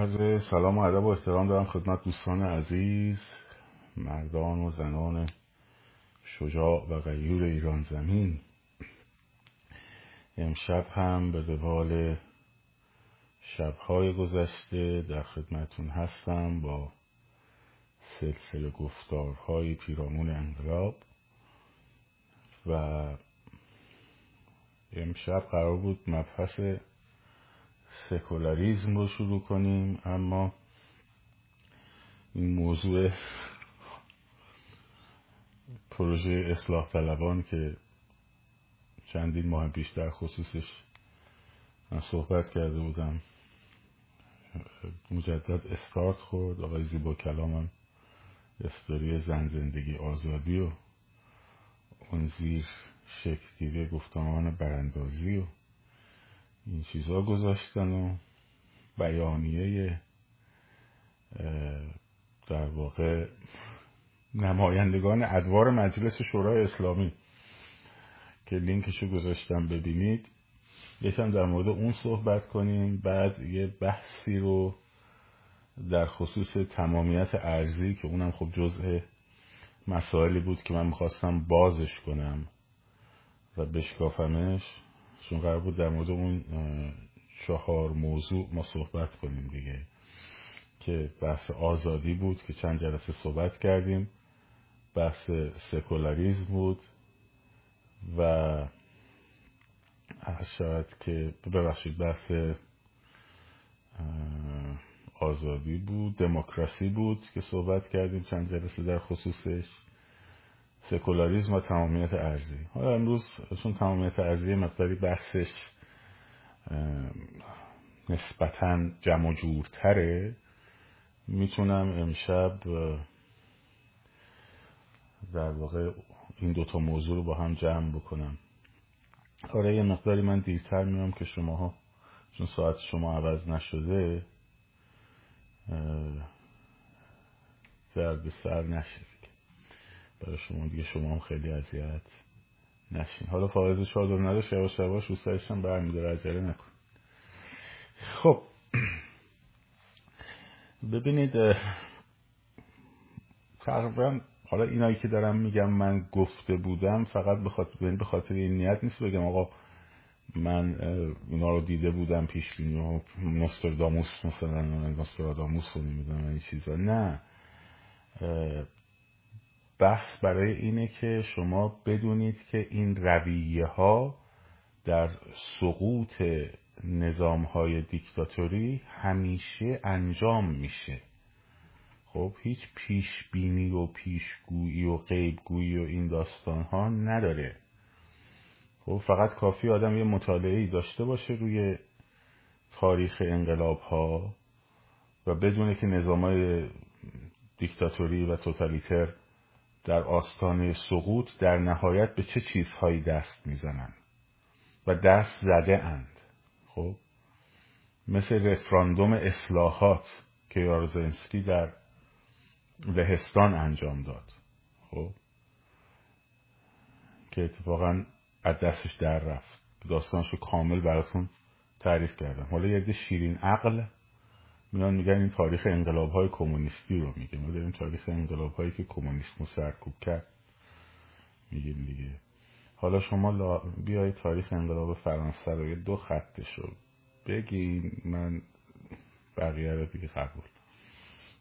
عرض سلام و ادب و احترام دارم خدمت دوستان عزیز مردان و زنان شجاع و غیور ایران زمین. امشب هم به روال شبهای گذشته در خدمتون هستم با سلسله گفتارهای پیرامون انقلاب و امشب قرار بود مبحث سکولاریزم رو شروع کنیم اما این موضوع پروژه اصلاح طلبان که چندین ماه پیش در خصوصش من صحبت کرده بودم مجدد استارت خورد. آقای زیبا کلامم استوری زن زندگی آزادی و اون زیر شکل گیری گفتمان براندازی و این چیزها گذاشتن و بیانیه در واقع نمایندگان ادوار مجلس شورای اسلامی که لینکشو گذاشتم ببینید. یکم در مورد اون صحبت کنیم. بعد یه بحثی رو در خصوص تمامیت ارزی که اونم خب جزء مسائلی بود که من می‌خواستم بازش کنم و بشکافمش. چون قرار بود در مورد اون چهار موضوع ما صحبت کنیم دیگه. که بحث آزادی بود که چند جلسه صحبت کردیم. بحث سکولاریزم بود و شاید که ببخشید بحث آزادی بود دموکراسی بود که صحبت کردیم چند جلسه در خصوصش. سکولاریزم و تمامیت ارزی حالا امروز چون تمامیت ارزی مقداری بحثش نسبتا جمع جورتره می‌تونم امشب در واقع این دوتا موضوع رو با هم جمع بکنم. آره یه مقداری من دیرتر میام که شماها چون ساعت شما عوض نشده درد سر نشید. برای شما دیگه شما هم خیلی اذیت نشین. حالا فائز شاد رو نداشت یواش یواش رو سرش هم برمیداره عجله نکن. خب. ببینید تقریبا حالا اینایی که دارم میگم من گفته بودم فقط به خاطر به خاطر این نیت نیست بگم آقا من اینا رو دیده بودم پیش بینی و نوستراداموس مثلا نوستراداموس رو نمی‌دونم این چیزا. نه. بحث برای اینه که شما بدونید که این رویه ها در سقوط نظام های دیکتاتوری همیشه انجام میشه. خب هیچ پیش بینی و پیشگویی و غیبگویی و این داستان ها نداره. خب فقط کافی آدم یه مطالعه داشته باشه روی تاریخ انقلاب ها و بدونه که نظام های دیکتاتوری و توتالیتر در آستانه سقوط در نهایت به چه چیزهایی دست می‌زنند و دست زده اند خب مثل رفراندوم اصلاحات که یارزنسکی در لهستان انجام داد. خب که اتفاقا از دستش در رفت. داستانشو کامل براتون تعریف کردم. حالا یه شیرین عقل میان میگن این تاریخ انقلاب های کمونیستی رو میگه. ما داریم تاریخ انقلاب هایی که کمونیسم سرکوب کرد میگیم دیگه. حالا شما لا... بیای تاریخ انقلاب فرانسه رو یه دو خطش رو بگی من بقیه رو دیگه قبول.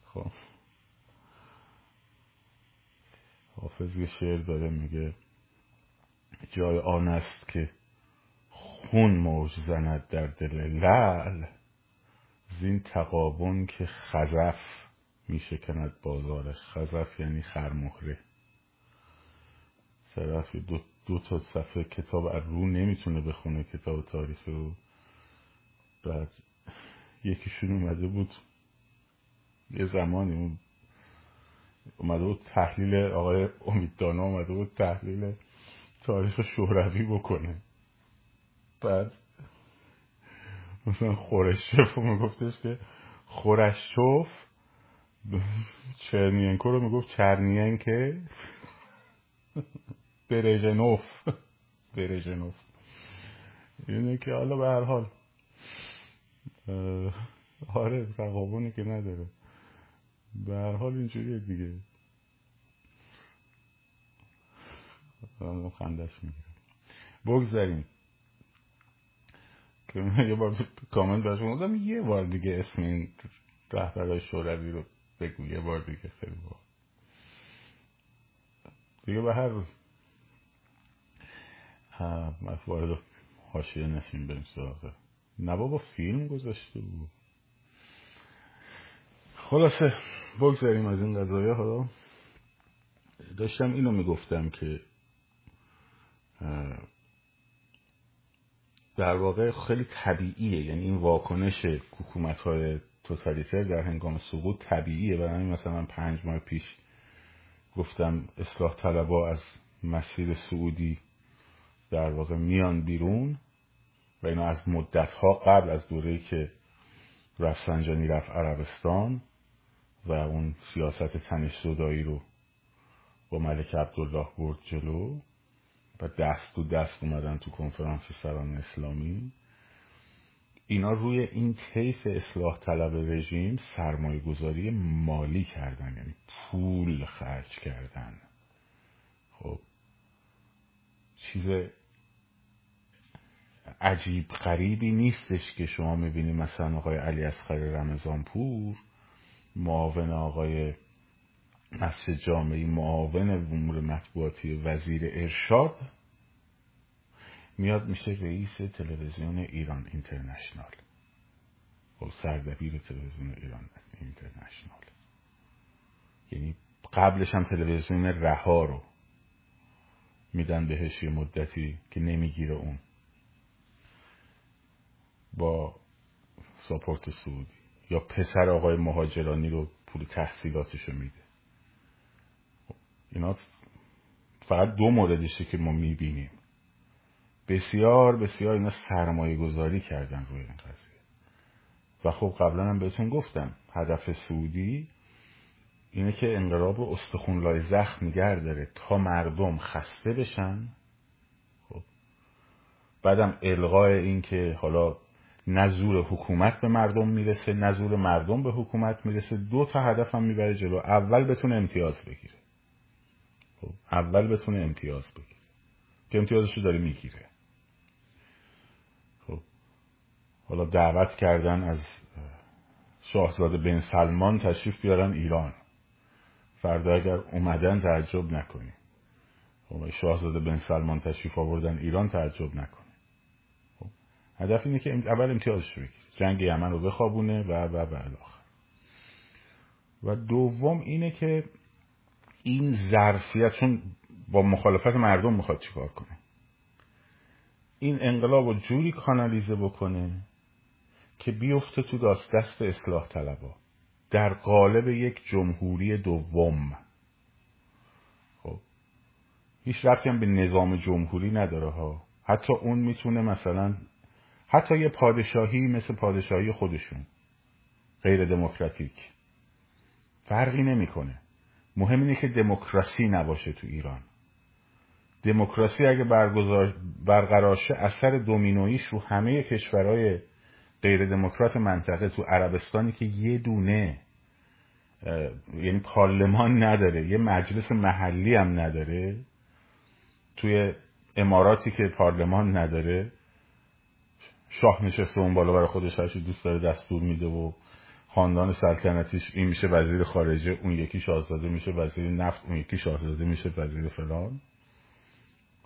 خب. حافظ یه شعر داره میگه جای آن است که خون موج زند در دل لعل. زین تقابون که خزف میشکند بازار. خزف یعنی خرمهره. طرف دو, دو تا صفحه کتاب از رو نمی‌تونه بخونه کتاب تاریخ رو. بعد یکیشون اومده بود. یه زمانی اومده بود تحلیل آقای امیددانا اومده بود تحلیل تاریخ شوروی بکنه. بعد رو میگفتش که خورشچف چرنینکو رو می‌گفت چرنینکه برژنوف. برژنوف. اینه که حالا به هر حال آره تقابونی که نداره. به هر حال اینجوریه دیگه. خندش می‌گیره. بگذاریم. که یه بار کامنت برش بودم یه بار دیگه اسم این رهبرهای شوروی رو بگو یه بار دیگه خیلی بار دیگه به هر روی وارد حاشیه نشیم بریم سراغ. نه بابا فیلم گذاشته بود. خلاصه بگذاریم از این قضایه حالا. داشتم اینو می‌گفتم که در واقع خیلی طبیعیه. یعنی این واکنش حکومت های توتالیتر در هنگام سقوط طبیعیه. برای مثلا پنج ماه پیش گفتم اصلاح طلبا از مسیر سعودی در واقع میان بیرون و اینا از مدت ها قبل از دوره که رفسنجانی رفت عربستان و اون سیاست تنش زدایی رو با ملک عبدالله برد جلو. و دست تو دست اومدن تو کنفرانس سران اسلامی. اینا روی این طیف اصلاح طلب رژیم سرمایه گذاری مالی کردن یعنی پول خرج کردن. خب چیز عجیب غریبی نیستش که شما می‌بینید مثلا آقای علی اصغر رمضانپور معاون آقای مسجد جامعی معاون امور مطبوعاتی وزیر ارشاد میاد میشه رئیس تلویزیون ایران اینترنشنال. و سردبیر تلویزیون ایران اینترنشنال. یعنی قبلش هم تلویزیون رها رو میدن بهش یه مدتی که نمی‌گیره اون. با ساپورت سعودی. یا پسر آقای مهاجرانی رو پول تحصیلاتش رو میده. اینا فقط دو موردشه که ما می‌بینیم. بسیار بسیار اینا سرمایه گذاری کردن روی این قضیه. و خب قبلا هم بهتون گفتم هدف سعودی اینه که انقلاب استخونلای زخم نگر داره تا مردم خسته بشن. خب. بعدم الغای این که حالا نزور حکومت به مردم می‌رسه نزور مردم به حکومت می‌رسه. دو تا هدف هم می‌بره جلو. اول بتونه امتیاز بگیره. خب اول بتونه امتیاز بگیره که امتیازش رو داره می‌گیره. خب حالا دعوت کردن از شاهزاده بن سلمان تشریف بیارن ایران. فردا اگر اومدن تعجب نکنی. خب شاهزاده بن سلمان تشریف آوردن ایران تعجب نکنی. خب هدف اینه که اول امتیازش بگیره جنگ یمن رو بخوابونه و و و الاخر. و دوم اینه که این ظرفیت چون با مخالفت مردم می‌خواد چیکار کنه؟ این انقلاب رو جوری کانالیزه بکنه که بیفته تو دست دست اصلاح طلبا. در قالب یک جمهوری دوم. خب هیچ رفتی هم به نظام جمهوری نداره ها. حتی اون می‌تونه مثلا حتی یه پادشاهی مثل پادشاهی خودشون غیر دموکراتیک. فرقی نمی‌کنه. مهم اینه که دموکراسی نباشه تو ایران. دموکراسی اگه برقرار شه اثر دومینویش رو همه کشورهای غیر دموکرات منطقه تو عربستانی که یه دونه یعنی پارلمان نداره یه مجلس محلی هم نداره توی اماراتی که پارلمان نداره شاه نشسته اون بالا برای خودش هرچی دوست داره دستور میده و خاندان سلطنتیش این میشه وزیر خارجه اون یکی شاهزاده میشه وزیر نفت اون یکی شاهزاده میشه وزیر فلان.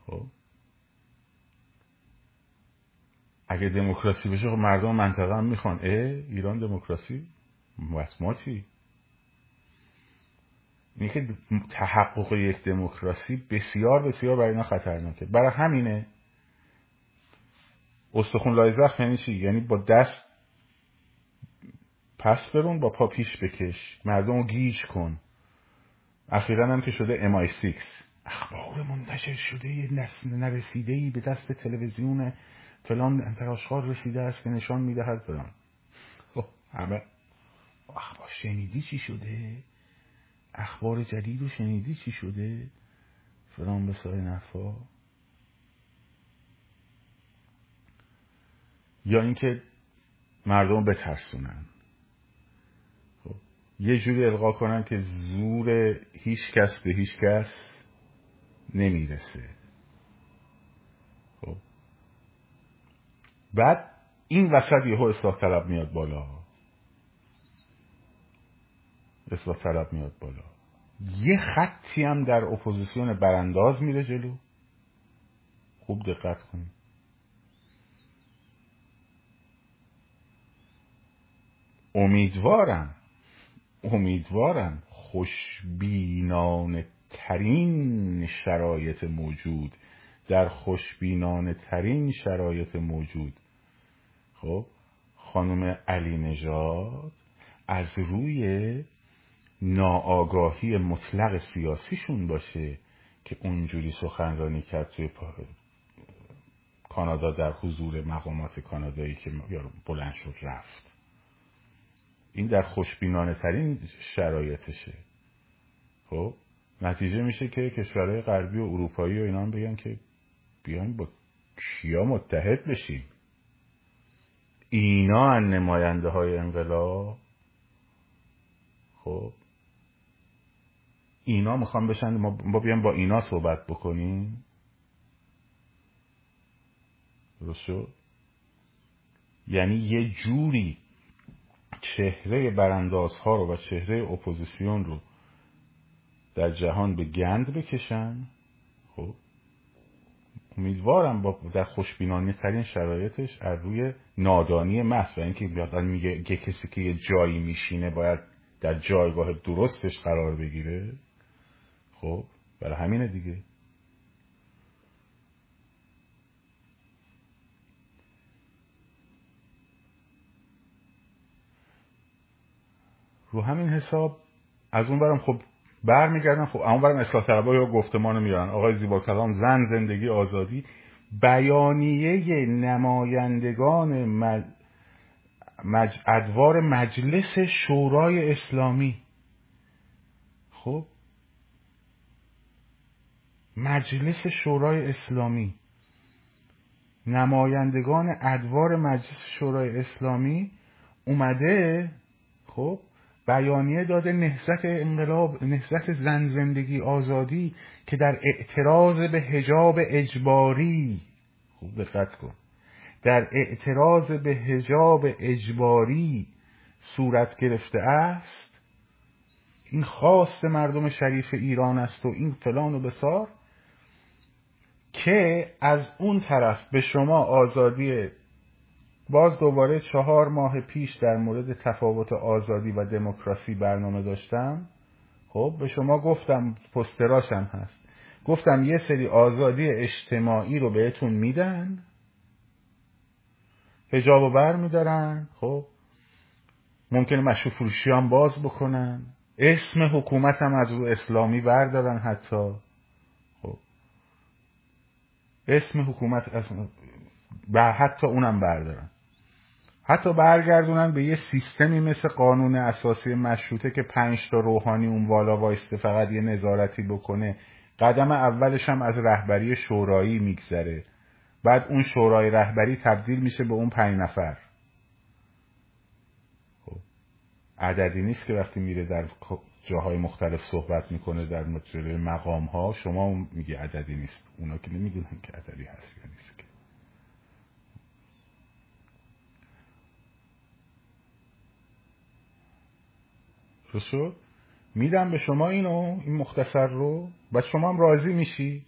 خب. اگه دموکراسی بشه خب مردم منطقه هم می‌خوان. اه ایران دموکراسی؟ ما چی اینه که تحقق یک دموکراسی بسیار بسیار برای اینا خطرناکه. برای همینه. استخون لای زخم یعنی چی؟ یعنی با دست پس برون با پا پیش بکش. مردم رو گیج کن. اخیرا هم که شده MI6 اخبار منتشر شده. یه نرسیده ای به دست تلویزیون فلان انتراشخار رسیده است که نشان می‌دهد. فلان. خب، همه. اخبار شنیدی چی شده؟ اخبار جدید رو شنیدی چی شده؟ فلان به سای نفا یا اینکه مردم بترسونن. یه جوری القا کنن که زور هیچ کس به هیچ کس نمی‌رسه. خب. بعد این وسط یهو اصلاح طلب میاد بالا. اصلاح طلب میاد بالا. یه خطی هم در اپوزیسیون برانداز میره جلو. خوب دقت کنید. امیدوارم امیدوارم خوشبینانه ترین شرایط موجود در خوشبینانه ترین شرایط موجود. خب خانم علی نژاد از روی ناآگاهی مطلق سیاسیشون باشه که اونجوری سخنرانی کرد توی کانادا در حضور مقامات کانادایی که بلند شد رفت. این در خوشبینانه ترین شرایطشه. خب نتیجه میشه که کشورهای غربی و اروپایی و اینا هم بگن که بیایم با کیا متحد بشیم. اینا ان نماینده های انقلاب. خب اینا می‌خوام بشن ما بیایم با اینا صحبت بکنیم. درست یعنی یه جوری چهره برانداز ها رو و چهره اپوزیسیون رو در جهان به گند بکشن؟ خب. امیدوارم با در خوشبینانه ترین شرایطش از روی نادانی محض و اینکه بیادن میگه کسی که یه جایی میشینه باید در جایگاه درستش قرار بگیره. خب. برای همینه دیگه. رو همین حساب از اون برم خب برمیگردن خب اون برم اصلاح طلبا یا گفتمان میارن. آقای زیبا کلام زن زندگی آزادی بیانیه نمایندگان مج... ادوار مجلس شورای اسلامی. خب؟ مجلس شورای اسلامی. نمایندگان ادوار مجلس شورای اسلامی اومده خب؟ بیانیه داده نهزت انقلاب نهزت زن زندگی آزادی که در اعتراض به هجاب اجباری خوب دقت کن در اعتراض به هجاب اجباری صورت گرفته است. این خاص مردم شریف ایران است و این فلان و بسار که از اون طرف به شما آزادی باز دوباره چهار ماه پیش در مورد تفاوت آزادی و دموکراسی برنامه داشتم. خب به شما گفتم پستراشم هست. گفتم یه سری آزادی اجتماعی رو بهتون میدن. هجاب بر میدارن. خب ممکنه مشروع فروشی هم باز بکنن. اسم حکومت هم از رو اسلامی بردارن حتی. خب اسم حکومت از و حتی اونم بردارن. حتی برگردونن به یه سیستمی مثل قانون اساسی مشروطه که پنج تا روحانی اون بالا وایسته فقط یه نظارتی بکنه قدم اولش هم از رهبری شورایی میگذره. بعد اون شورای رهبری تبدیل میشه به اون پنج نفر. خب. عددی نیست که وقتی میره در جاهای مختلف صحبت می‌کنه در مجره مقام ها شما میگه عددی نیست. اونا که نمی‌دونن که عددی هست یا نیست. شد میدم به شما اینو این مختصر رو. و شما هم راضی میشی؟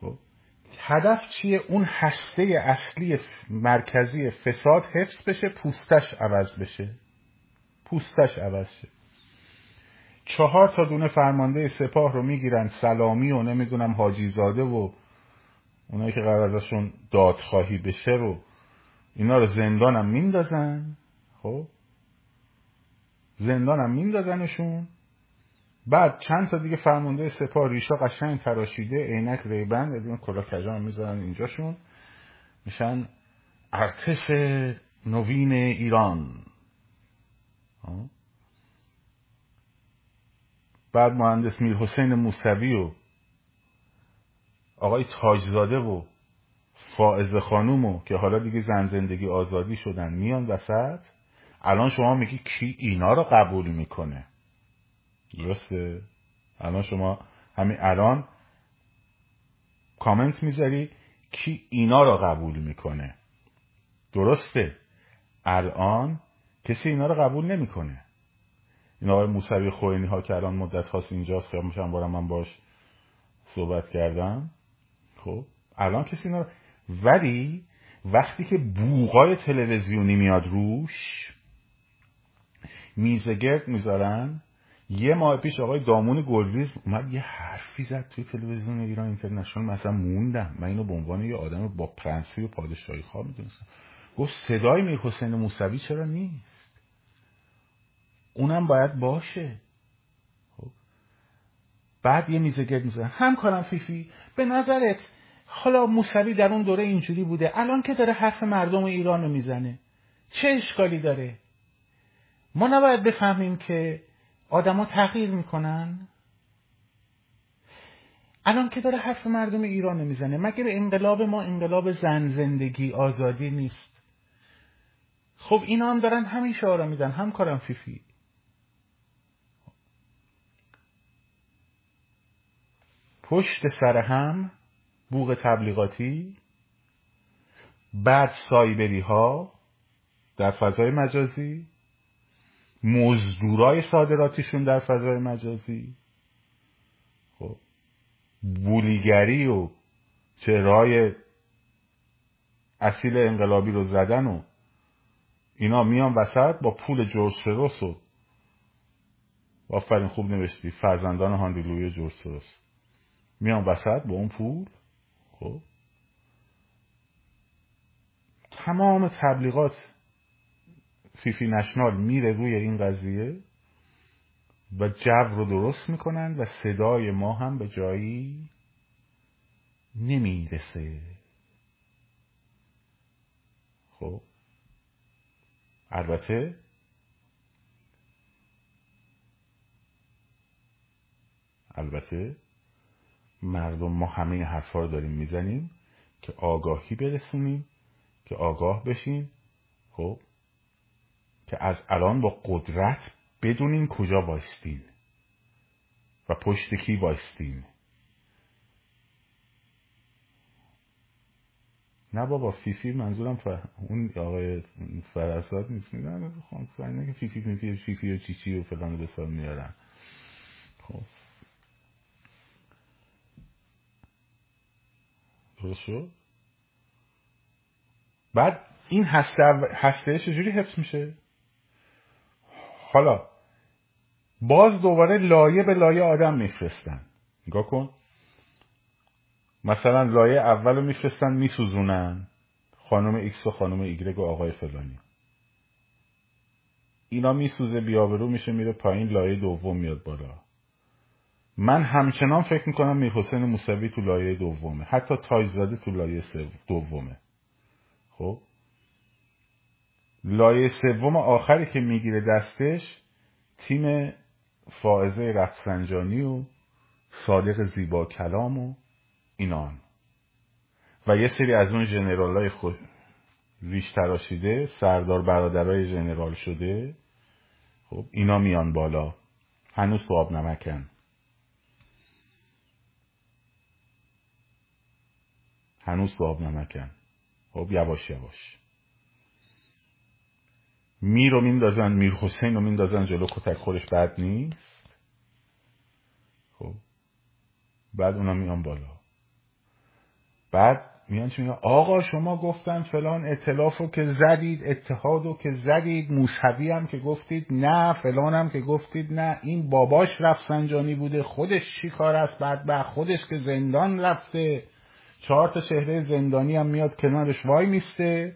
خب. هدف چیه؟ اون هسته اصلی مرکزی فساد حفظ بشه پوستش عوض بشه. پوستش عوض شه. چهار تا دونه فرمانده سپاه رو می‌گیرن سلامی و نمی‌دونم حاجی زاده و اونایی که قرار ازشون دادخواهی بشه رو اینا رو زندانم میندازن. خب. زندانم میندازنشون. بعد چند تا دیگه فرمانده سپاه ریشا قشنگ تراشیده عینک ریبند از کلا کجا می‌ذارن اینجاشون. میشن ارتش نوین ایران. بعد مهندس میر حسین موسوی و آقای تاجزاده و فائز خانومو که حالا دیگه زن زندگی آزادی شدن میان وسط. الان شما میگی کی اینا رو قبول می‌کنه؟ درسته؟ الان شما همین الان کامنت می‌ذاری کی اینا رو قبول می‌کنه. درسته. الان کسی اینا رو قبول نمی‌کنه. این آقای موسوی خوینی ها که الان مدت خاص اینجاست یا چند بارم من باش صحبت کردم. خب الان کسی اینا رو... ولی وقتی که بوغای تلویزیونی میاد روش میزگرد می‌ذارن. یه ماه پیش آقای دامون گلریز اومد یه حرفی زد توی تلویزیون ایران اینترنشنال. مثلا موندم. من اینو به عنوان یه آدم با پرنسی و پادشاهی خواه می‌دونستم. گفت صدای میر حسین موسوی چرا نیست؟ اونم باید باشه. خب. بعد یه میزه گرد می‌زنن همکارم فیفی. به نظرت حالا موسوی در اون دوره اینجوری بوده. الان که داره حرف مردم ایران رو می‌زنه. چه اشکالی داره؟ ما نباید بفهمیم که آدما تغییر می‌کنن. الان که داره حرف مردم ایران می‌زنه مگه به انقلاب ما انقلاب زن زندگی آزادی نیست؟ خب اینا هم دارن همین شعارا میدن هم کارم فیفی. پشت سر هم بوغ تبلیغاتی بعد سایبری ها در فضای مجازی. مزدورای صادراتیشون در فضای مجازی. خب بولیگری و چهرهای اصیل انقلابی رو زدن و اینا میان وسط با پول جورج سروس و آفرین خوب نوشتی فرزندان هاندیلوی جورج سروس. میان وسط با اون پول. خب تمام تبلیغات فیفی نشنال میره روی این قضیه و جو رو درست می‌کنن و صدای ما هم به جایی نمی‌رسه. خب. البته البته مردم ما همه حرفا رو داریم می‌زنیم که آگاهی برسونیم که آگاه بشین خب. که از الان با قدرت بدونین کجا بایستین و پشت کی بایستین نه بابا فیفی منظورم فر... اون آقای فرساد نیست؟ نه که فیفی فیفی فیفی و چیچی و فلان بسار میارن. خب. درست بعد این هسته هسته چجوری حفظ میشه؟ حالا باز دوباره لایه به لایه آدم میفرستن. نگاه کن. مثلا لایه اول رو میفرستن میسوزونن. خانم ایکس و خانم ایگرگ و آقای فلانی. اینا میسوزه بی‌آبرو میشه میره پایین لایه دوم میاد بالا. من همچنان فکر می‌کنم میر حسین موسوی تو لایه دومه. حتی تاج‌زاده تو لایه دومه. خب؟ لایه سوم آخری که می‌گیره دستش تیم فائزه رفسنجانی و صادق زیبا کلام و اینان. و یه سری از اون جنرال های خود ریش تراشیده سردار برادرای جنرال شده. خب اینا میان بالا. هنوز تو آب نمکن. هنوز تو آب نمکن. خب یواش یواش. میر رو میندازن میر حسین رو میندازن جلو کتک خورش بد نیست. خب. بعد اونا میان بالا. بعد میان چی میگن؟ آقا شما گفتن فلان اطلاف رو که زدید اتحاد رو که زدید موسوی هم که گفتید نه فلان هم که گفتید نه. این باباش رفسنجانی بوده خودش چی کار است؟ بعد خودش که زندان رفته. چهار تا چهره زندانی هم میاد کنارش وای میسته.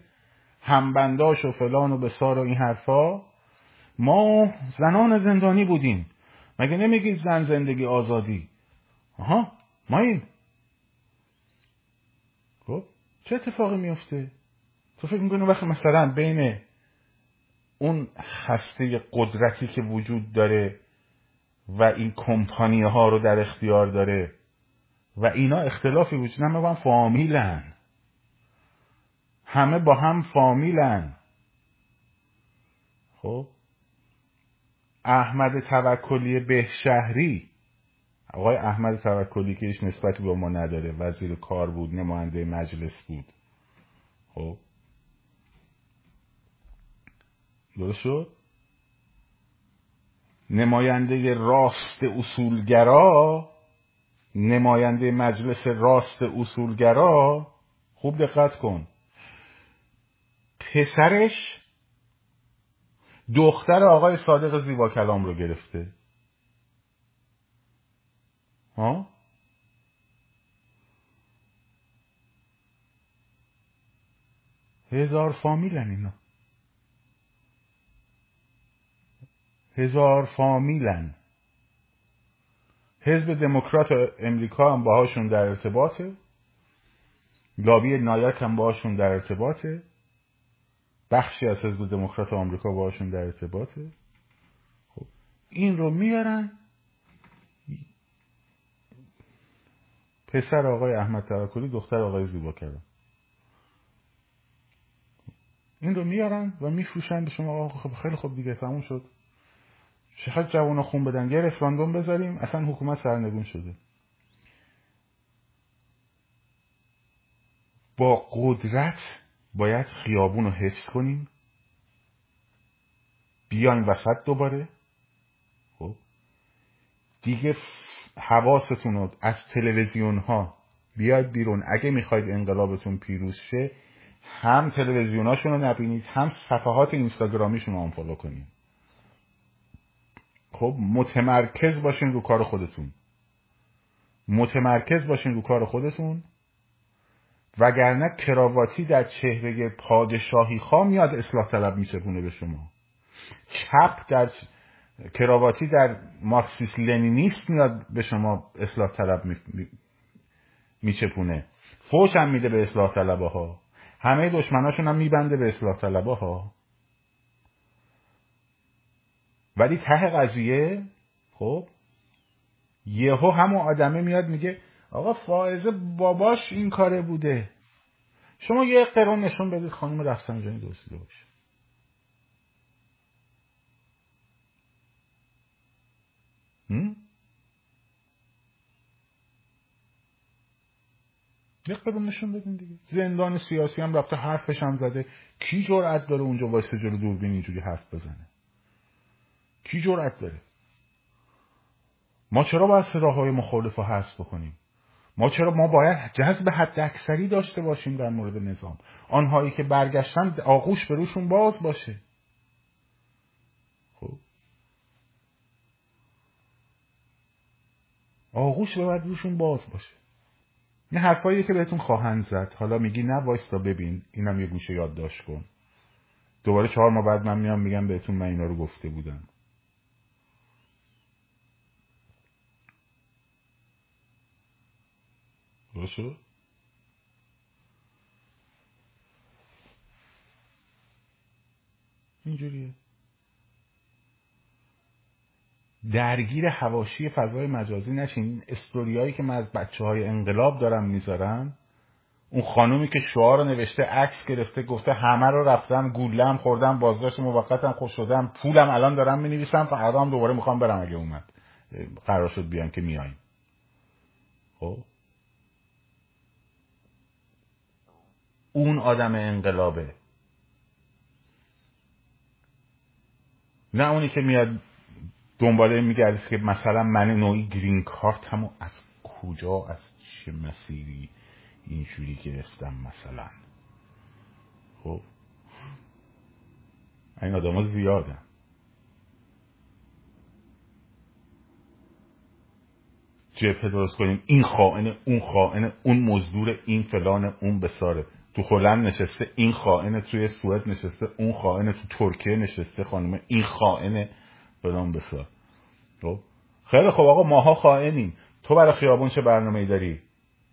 همبنداش و فلان و بسار و این حرفا. ما زنان زندانی بودیم. مگه نمیگید زن زندگی آزادی؟ آها ما این خب چه اتفاقی میفته؟ تو فکر می‌کنی وقتی مثلا بین اون هسته قدرتی که وجود داره و این کمپانی ها رو در اختیار داره و اینا اختلافی وجود نمیگم فامیلن. همه با هم فامیلن. خب؟ احمد توکلی به شهری آقای احمد توکلی که هیچ نسبتی به ما نداره. وزیر کار بود نماینده مجلس بود. خب؟ درست شد؟ نماینده راست اصولگرا؟ نماینده مجلس راست اصولگرا؟ خوب دقت کن. پسرش دختر آقای صادق زیبا کلام رو گرفته. ها؟ هزار فامیلن اینا. هزار فامیلن. حزب دموکرات امریکا هم باهاشون در ارتباطه. لابی نایاک هم باهاشون در ارتباطه. بخشی از حزب دموکرات آمریکا باهاشون در ارتباطه. خب این رو میارن. پسر آقای احمد توکلی دختر آقای زیبا کردن. این رو میارن و میفروشن به شما. خب خیلی خوب دیگه تموم شد. چقدر جوان خون بدن؟ یه رفراندوم بذاریم. اصلا حکومت سرنگون شده. با قدرت باید خیابون رو حفظ کنیم. بیاین وسط دوباره. خب. دیگه حواستون رو از تلویزیون ها بیاید بیرون. اگه می‌خواید انقلابتون پیروز شه هم تلویزیوناشون رو نبینید هم صفحات اینستاگرامیشون رو آنفالو کنید. خب متمرکز باشین رو کار خودتون. متمرکز باشین رو کار خودتون. وگرنه کراواتی در چهره پادشاهی خواه میاد اصلاح طلب میچپونه به شما. چپ در کراواتی در مارکسیس لنینیست میاد به شما اصلاح طلب میچپونه فوش هم میده به اصلاح طلبه ها همه دشمناشون هم میبنده به اصلاح طلبه ها ولی ته قضیه خب یهو همون آدمه میاد میگه آقا فائزه باباش این کاره بوده. شما یه قرون نشون بدید خانم رفسنجانی دزدیده باشه. یه قرون نشون بدین دیگه. زندان سیاسی هم رفته حرفش هم زده. کی جرأت داره اونجا واسه جلو دوربین اینجوری حرف بزنه؟ کی جرأت داره؟ ما چرا باید صداهای مخالف رو حذف بکنیم؟ ما چرا ما باید جذب حد اکثری داشته باشیم در مورد نظام. آنهایی که برگشتن آغوش به روشون باز باشه. خب. آغوش به روشون باز باشه. این حرفایی که بهتون خواهند زد. حالا میگی نه وایستا ببین. اینم یه گوشه یادداشت کن. دوباره چهار ماه بعد من میام میگم بهتون من اینا رو گفته بودم. درست اینجوریه. درگیر هواشی فضای مجازی نشین. استوریایی که من از بچه های انقلاب دارم می‌ذارم اون خانومی که شعار رو نوشته عکس گرفته گفته همه رو رفتم گولم خوردم بازداشت موقتم خوش شدم پولم الان دارم می نویسم فردا هم دوباره می‌خوام برم اگه اومد. قرار شد بیان که میاییم خب؟ اون آدم انقلابه. نه اونی که میاد دنباله میگرد که مثلا من نوعی گرین کارت همو از کجا از چه مسیری اینجوری گرفتم مثلا. خب؟ این آدم ها زیادن. جبهه درست کنیم. این خائن اون خائن اون مزدور این فلان اون بساره. تو هلند نشسته این خائن توی سوئد نشسته اون خائن تو ترکیه نشسته خانم این خائن فلان بسار خب؟ خیلی خب آقا ماها خائنیم. تو برای خیابون چه برنامه ای داری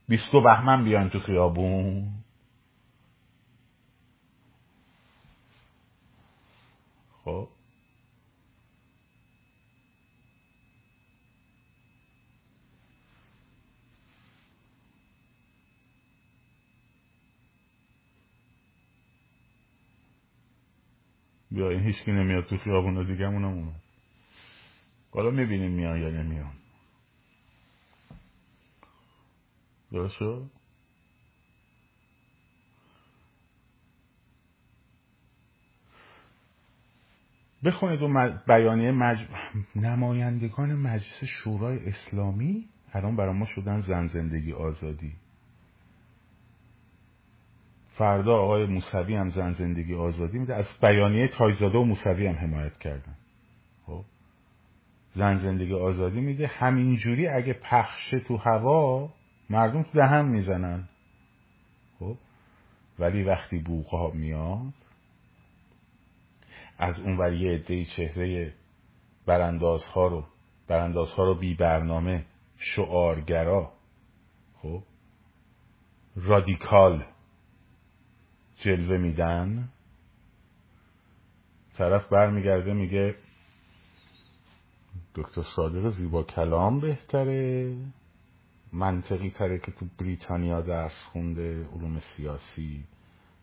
بیستو بهمن بیان تو خیابون. خب؟ بیا این هیچکی نمیاد تو خیابون دیگه اونم اومد. حالا می‌بینیم میان یا نمیان. درست بخونید اون بیانیه مج... نمایندگان مجلس شورای اسلامی؟ الان برای ما شدن زن زندگی آزادی. فردا آقای موسوی هم زن زندگی آزادی میده. از بیانیه تایزاده و موسوی هم حمایت کردن. خب؟ زن زندگی آزادی میده. همینجوری اگه پخشه تو هوا مردم تو دهن می‌زنن. خب؟ ولی وقتی بوقا میاد از اون یه عده چهره براندازها رو براندازها رو بی برنامه شعارگرا خب؟ رادیکال جلوه میدن. طرف برمیگرده میگه دکتر صادق زیبا کلام بهتره. منطقی تره که تو بریتانیا درس خونده علوم سیاسی.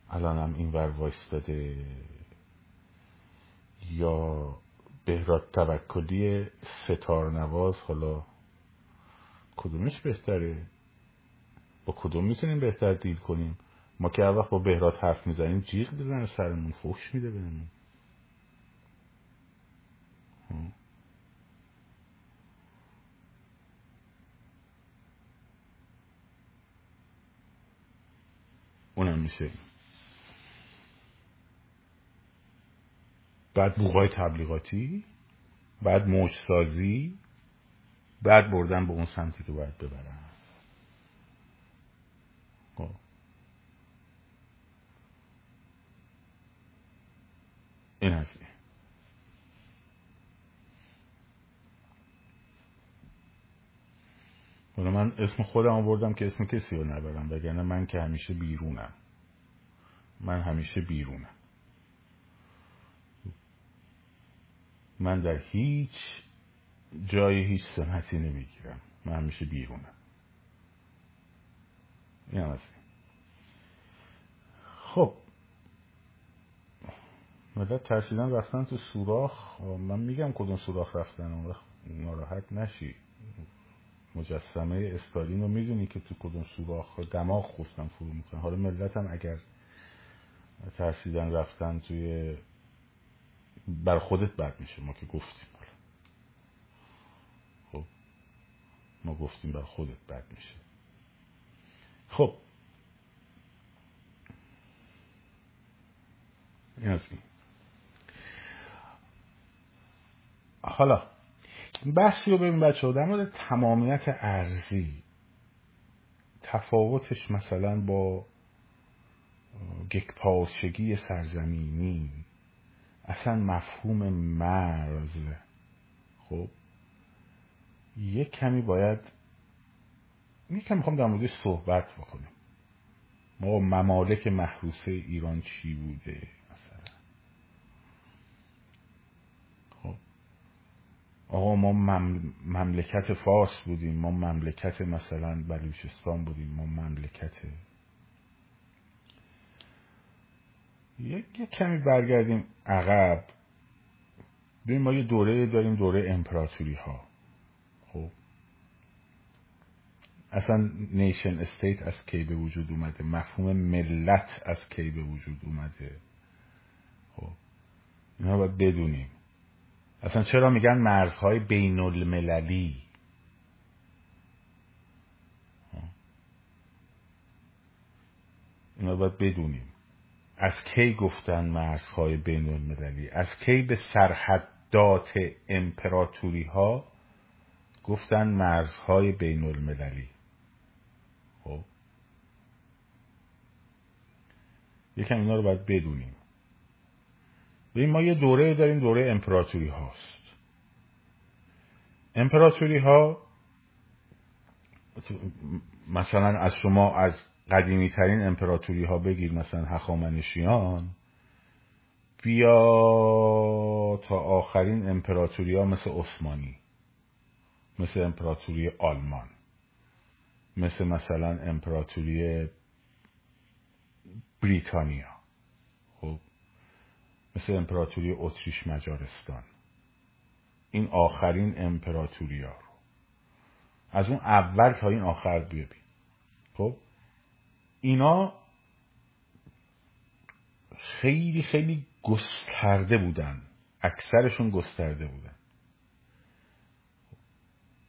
الانم این ور وایستاده یا بهراد توکلی ستار نواز حالا کدومش بهتره؟ با کدوم می‌تونیم بهتر دیل کنیم؟ ما که هر وقت با بهراد حرف می‌زنیم جیغ بزنه سرمون فوش میده بهمون. اونم میشه. بعد بوغای تبلیغاتی بعد موج سازی بعد بردن به اون سمتی که باید ببرن خب. این هست حالا من اسم خودم آوردم که اسم کسی رو نبرم وگرنه من که همیشه بیرونم. من همیشه بیرونم. من در هیچ جای هیچ سمتی نمی‌گیرم. من همیشه بیرونم. این هم خب مدت ترسیدن رفتن تو سوراخ. من میگم کدوم سوراخ رفتن؟ اون ناراحت نشی. مجسمه استالین رو می‌دونی که تو کدوم سوراخ دماغ خوستن فرو می‌کنن حالا ملت هم اگر ترسیدن رفتن توی بر خودت بد میشه ما که گفتیم خب ما گفتیم بر خودت بد میشه. خب. این از حالا بحثی رو ببین بچه در مورد تمامیت ارزی تفاوتش مثلا با گکپارچگی سرزمینی اصلا مفهوم مرز. خب یک کمی باید یک کمی می‌خوام در موردش صحبت بکنیم. ما ممالک محروسه ایران چی بوده مثلا خب آقا ما مملکت فارس بودیم ما مملکت مثلا بلوچستان بودیم ما مملکت یک کمی برگردیم عقب. ببین ما یه دوره داریم دوره امپراتوری ها خب. اصلا نیشن استیت از کی به وجود اومده؟ مفهوم ملت از کی به وجود اومده؟ خب. اینا باید بدونیم. اصلا چرا میگن مرزهای بین المللی. اینا باید بدونیم. از کی گفتن مرزهای بین المللی از کی به سرحدات امپراتوری ها گفتن مرزهای بین المللی خب؟ یکم اینا رو باید بدونیم. ببین ما یه دوره داریم دوره امپراتوری هاست. امپراتوری ها مثلا از شما از قدیمی ترین امپراتوری ها بگیر مثلا هخامنشیان بیا تا آخرین امپراتوری ها مثل عثمانی مثل امپراتوری آلمان مثل مثلا امپراتوری بریتانیا. مثل امپراتوری اتریش مجارستان. این آخرین امپراتوری ها رو. از اون اول تا این آخر ببین خب؟ اینا خیلی خیلی گسترده بودن. اکثرشون گسترده بودن.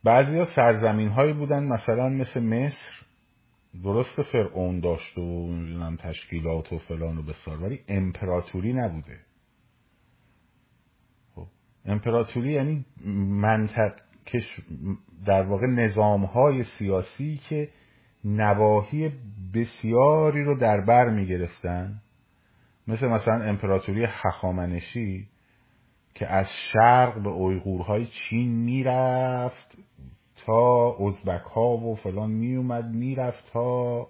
بعضی ها سرزمین هایی بودن مثلا مثل مصر. درست فرعون داشت و تشکیلات و فلان و بسار. ولی امپراتوری نبوده. امپراتوری یعنی منطق در واقع نظام های سیاسی که نواحی بسیاری رو در بر می گرفتن مثل مثلا امپراتوری هخامنشی که از شرق به اویغورهای چین می‌رفت تا ازبک ها و فلان میومد می‌رفت تا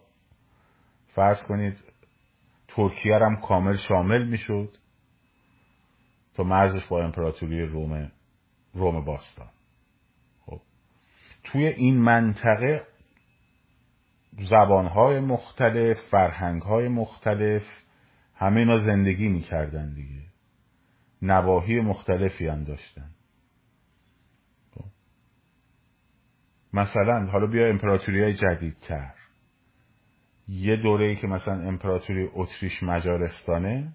فرض کنید ترکیه هم کامل شامل می‌شد. تا مرزش با امپراتوری روم روم باستان خب. توی این منطقه زبانهای مختلف فرهنگهای مختلف همه اینا زندگی می‌کردن دیگه. نواحی مختلفی هم داشتن. خب. مثلا حالا بیا امپراتوری های جدیدتر. یه دوره ای که مثلا امپراتوری اتریش مجارستانه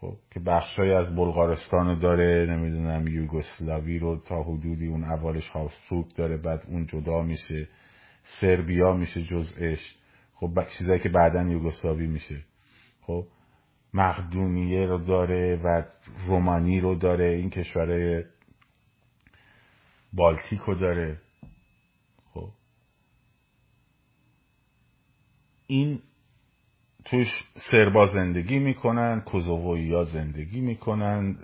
خب که بخشای از بلغارستان داره نمی‌دونم یوگسلاوی رو تا حدودی اون اولش هاوسبورگ داره بعد اون جدا میشه سربیا میشه جزءش خب چیزایی که بعدا یوگسلاوی میشه. خب مقدونیه رو داره و رومانی رو داره این کشورهای بالتیک رو داره. خب این توش سربا زندگی می‌کنن کوزووی ها زندگی می‌کنن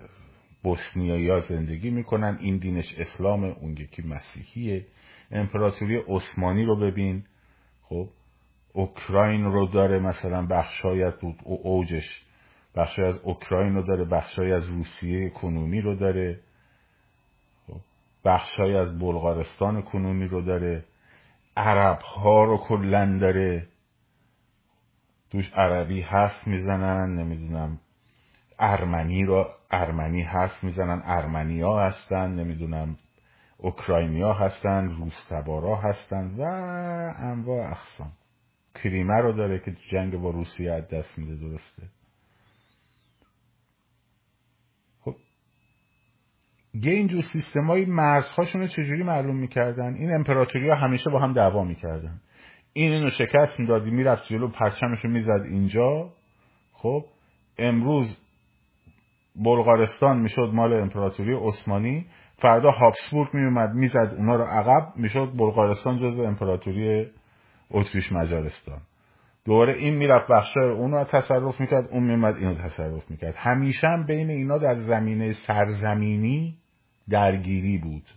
بوسنیایی ها زندگی می‌کنن. این دینش اسلام اون یکی مسیحیه. امپراتوری عثمانی رو ببین. خب اوکراین رو داره مثلا بخشای از اوجش. بخشای از اوکراین رو داره بخشای از روسیه کنونی رو داره. خب، بخشای از بلغارستان کنونی رو داره. عرب ها رو کلا داره. توش عربی حرف می‌زنن نمی‌دونم ارمنی رو ارمنی حرف می‌زنن ارمنیا هستن نمی‌دونم اوکراینیا هستن روستبارا هستن و انواع اقسام. کریمه رو داره که جنگ با روسیه از دست میده درسته؟ خب. یه اینجور سیستم های چجوری معلوم می‌کردن؟ این امپراتوری ها همیشه با هم دعوا می‌کردن. این اینو شکست می‌دادی می‌رفت جلو پرچمش رو می‌زد اینجا. خب امروز بلغارستان می‌شد مال امپراتوری عثمانی. فردا هابسبورگ میومد می‌زد اونا رو عقب می‌شد بلغارستان جزو امپراتوری اتریش مجارستان. دوره این می‌رفت بخشای اون رو تصرف می‌کرد اون میمد اینو تصرف می‌کرد. همیشه هم بین اینا در زمینه سرزمینی درگیری بود.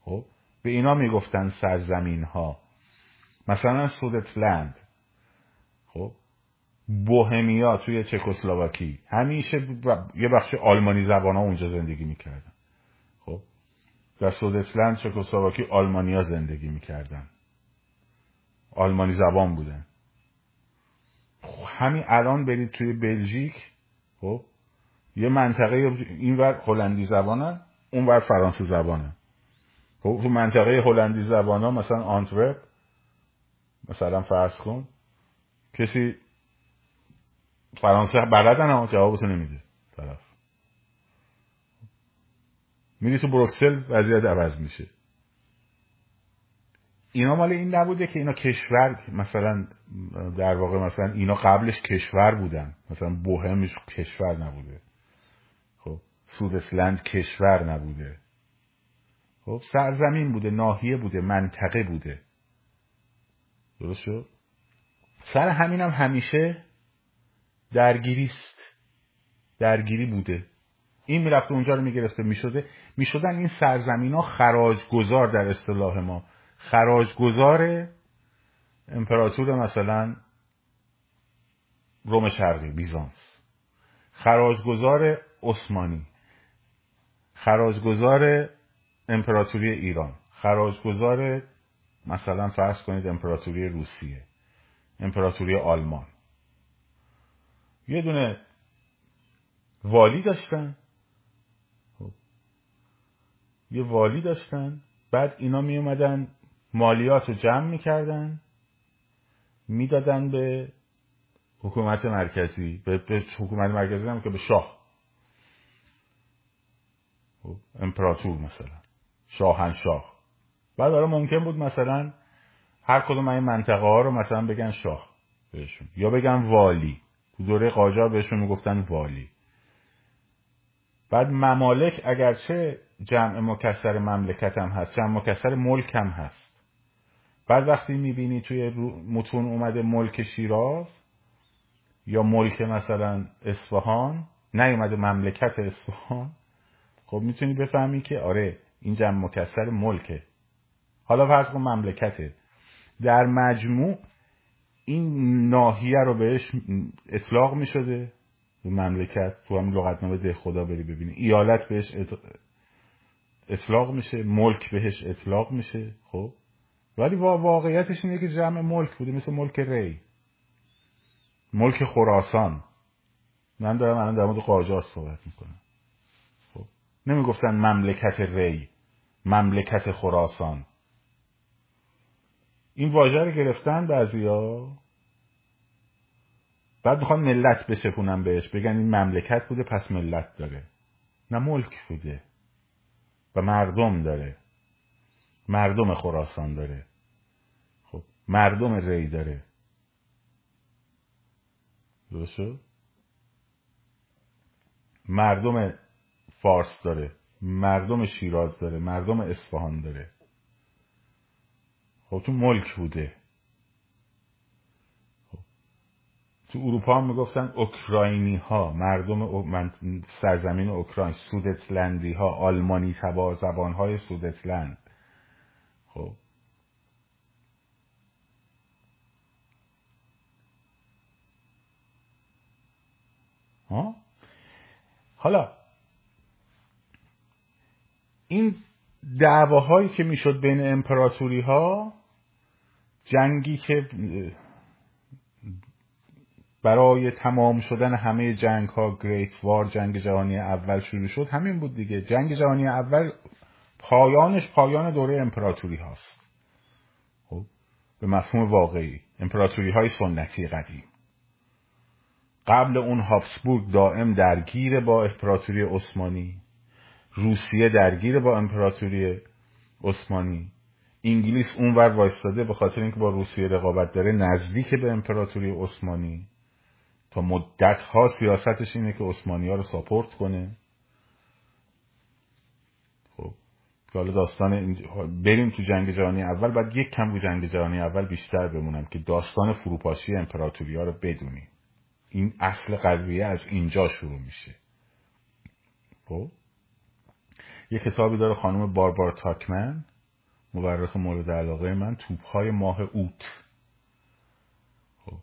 خب به اینا می‌گفتن سرزمین ها مثلا سودتلند خب بوهمیا توی چکسلواکی. همیشه یه بخش آلمانی زبان ها اونجا زندگی می‌کردن. خب در سودتلند چکسلواکی آلمانیا زندگی می‌کردن. آلمانی زبان بودن. همین الان برید توی بلژیک. خب یه منطقه اینور هلندی زبانه اونور فرانسه زبانه خب تو منطقه هلندی زبان مثلا آنتورپ. مثلا فرض کن کسی فرانسه بلدن اما جوابتو نمیده طرف. میری تو بروکسل وضعیت عوض میشه. اینا مال این نبوده که اینا کشور مثلا در واقع مثلا اینا قبلش کشور بودن. مثلا بوهمش کشور نبوده. خب سودسلند کشور نبوده. خب سرزمین بوده ناحیه بوده منطقه بوده. درست شد؟ سر همینم هم همیشه درگیری است درگیری بوده. این می‌رفته اونجا رو می‌گرفته می‌شده. می‌شدن این سرزمین ها خراج گذار در اصطلاح ما. خراجگذار امپراتور مثلا روم شرقی بیزانس. خراجگذار عثمانی. خراجگذار امپراتوری ایران. خراجگذار مثلا فرض کنید امپراتوری روسیه امپراتوری آلمان. یه دونه والی داشتن. خب. یه والی داشتن. بعد اینا می اومدن مالیات رو جمع می‌کردن. می‌دادن به حکومت مرکزی به, حکومت مرکزی هم که به شاه. خب، امپراتور مثلا. شاهنشاه. بعد داره ممکن بود مثلا هر کدوم این منطقه ها رو مثلا بگن شاه بهشون یا بگن والی. تو دوره قاجار بهشون می‌گفتن والی. بعد ممالک اگرچه جمع مکسر مملکت هم هست جمع مکسر ملک هم هست. بعد وقتی می‌بینی توی متون اومده ملک شیراز یا ملک مثلا اصفهان نیومده مملکت اصفهان خب می‌تونی بفهمی که آره این جمع مکسر ملکه. حالا فرض کن مملکته. در مجموع این ناحیه رو بهش اطلاق می شده مملکت تو هم لغتنامه ده خدا بری ببینی. ایالت بهش اطلاق میشه ملک بهش اطلاق میشه خب؟ ولی واقعیتش اینه که جمع ملک بوده مثل ملک ری. ملک خراسان. من دارم الان در مورد قاجار صحبت می‌کنم. خب؟ نمی‌گفتن مملکت ری مملکت خراسان. این واژه رو گرفتن بعضیا؟ بعد می‌خوان ملت بسپونن بهش. بگن این مملکت بوده پس ملت داره. نه ملک بوده. و مردم داره. مردم خراسان داره. خب مردم ری داره. درست مردم فارس داره. مردم شیراز داره. مردم اصفهان داره. خب تو ملک بوده. خب. تو اروپا هم می‌گفتن اوکراینی ها مردم سرزمین اوکراین سودتلندی ها آلمانی تبار زبان های سودتلند. خب. حالا این دعواهایی که می‌شد بین امپراتوری ها جنگی که برای تمام شدن همه جنگ ها گریت وار جنگ جهانی اول شروع شد همین بود دیگه. جنگ جهانی اول پایانش پایان دوره امپراتوری هاست. خب به مفهوم واقعی. امپراتوری های سنتی قدیم. قبل اون هابسبورگ دائم درگیر با امپراتوری عثمانی روسیه درگیر با امپراتوری عثمانی. انگلیس اونور وایستاده به خاطر اینکه با روسیه رقابت داره نزدیک به امپراتوری عثمانی. تا مدت ها سیاستش اینه که عثمانی ها رو ساپورت کنه. خب حالا داستان بریم تو جنگ جهانی اول بعد یک کم رو جنگ جهانی اول بیشتر بمونم که داستان فروپاشی امپراتوری ها رو بدونیم این اصل قضیه از اینجا شروع میشه. خب یه کتابی داره خانم باربار تاکمن. مورخ مورد علاقه من توپهای ماه اوت. خب.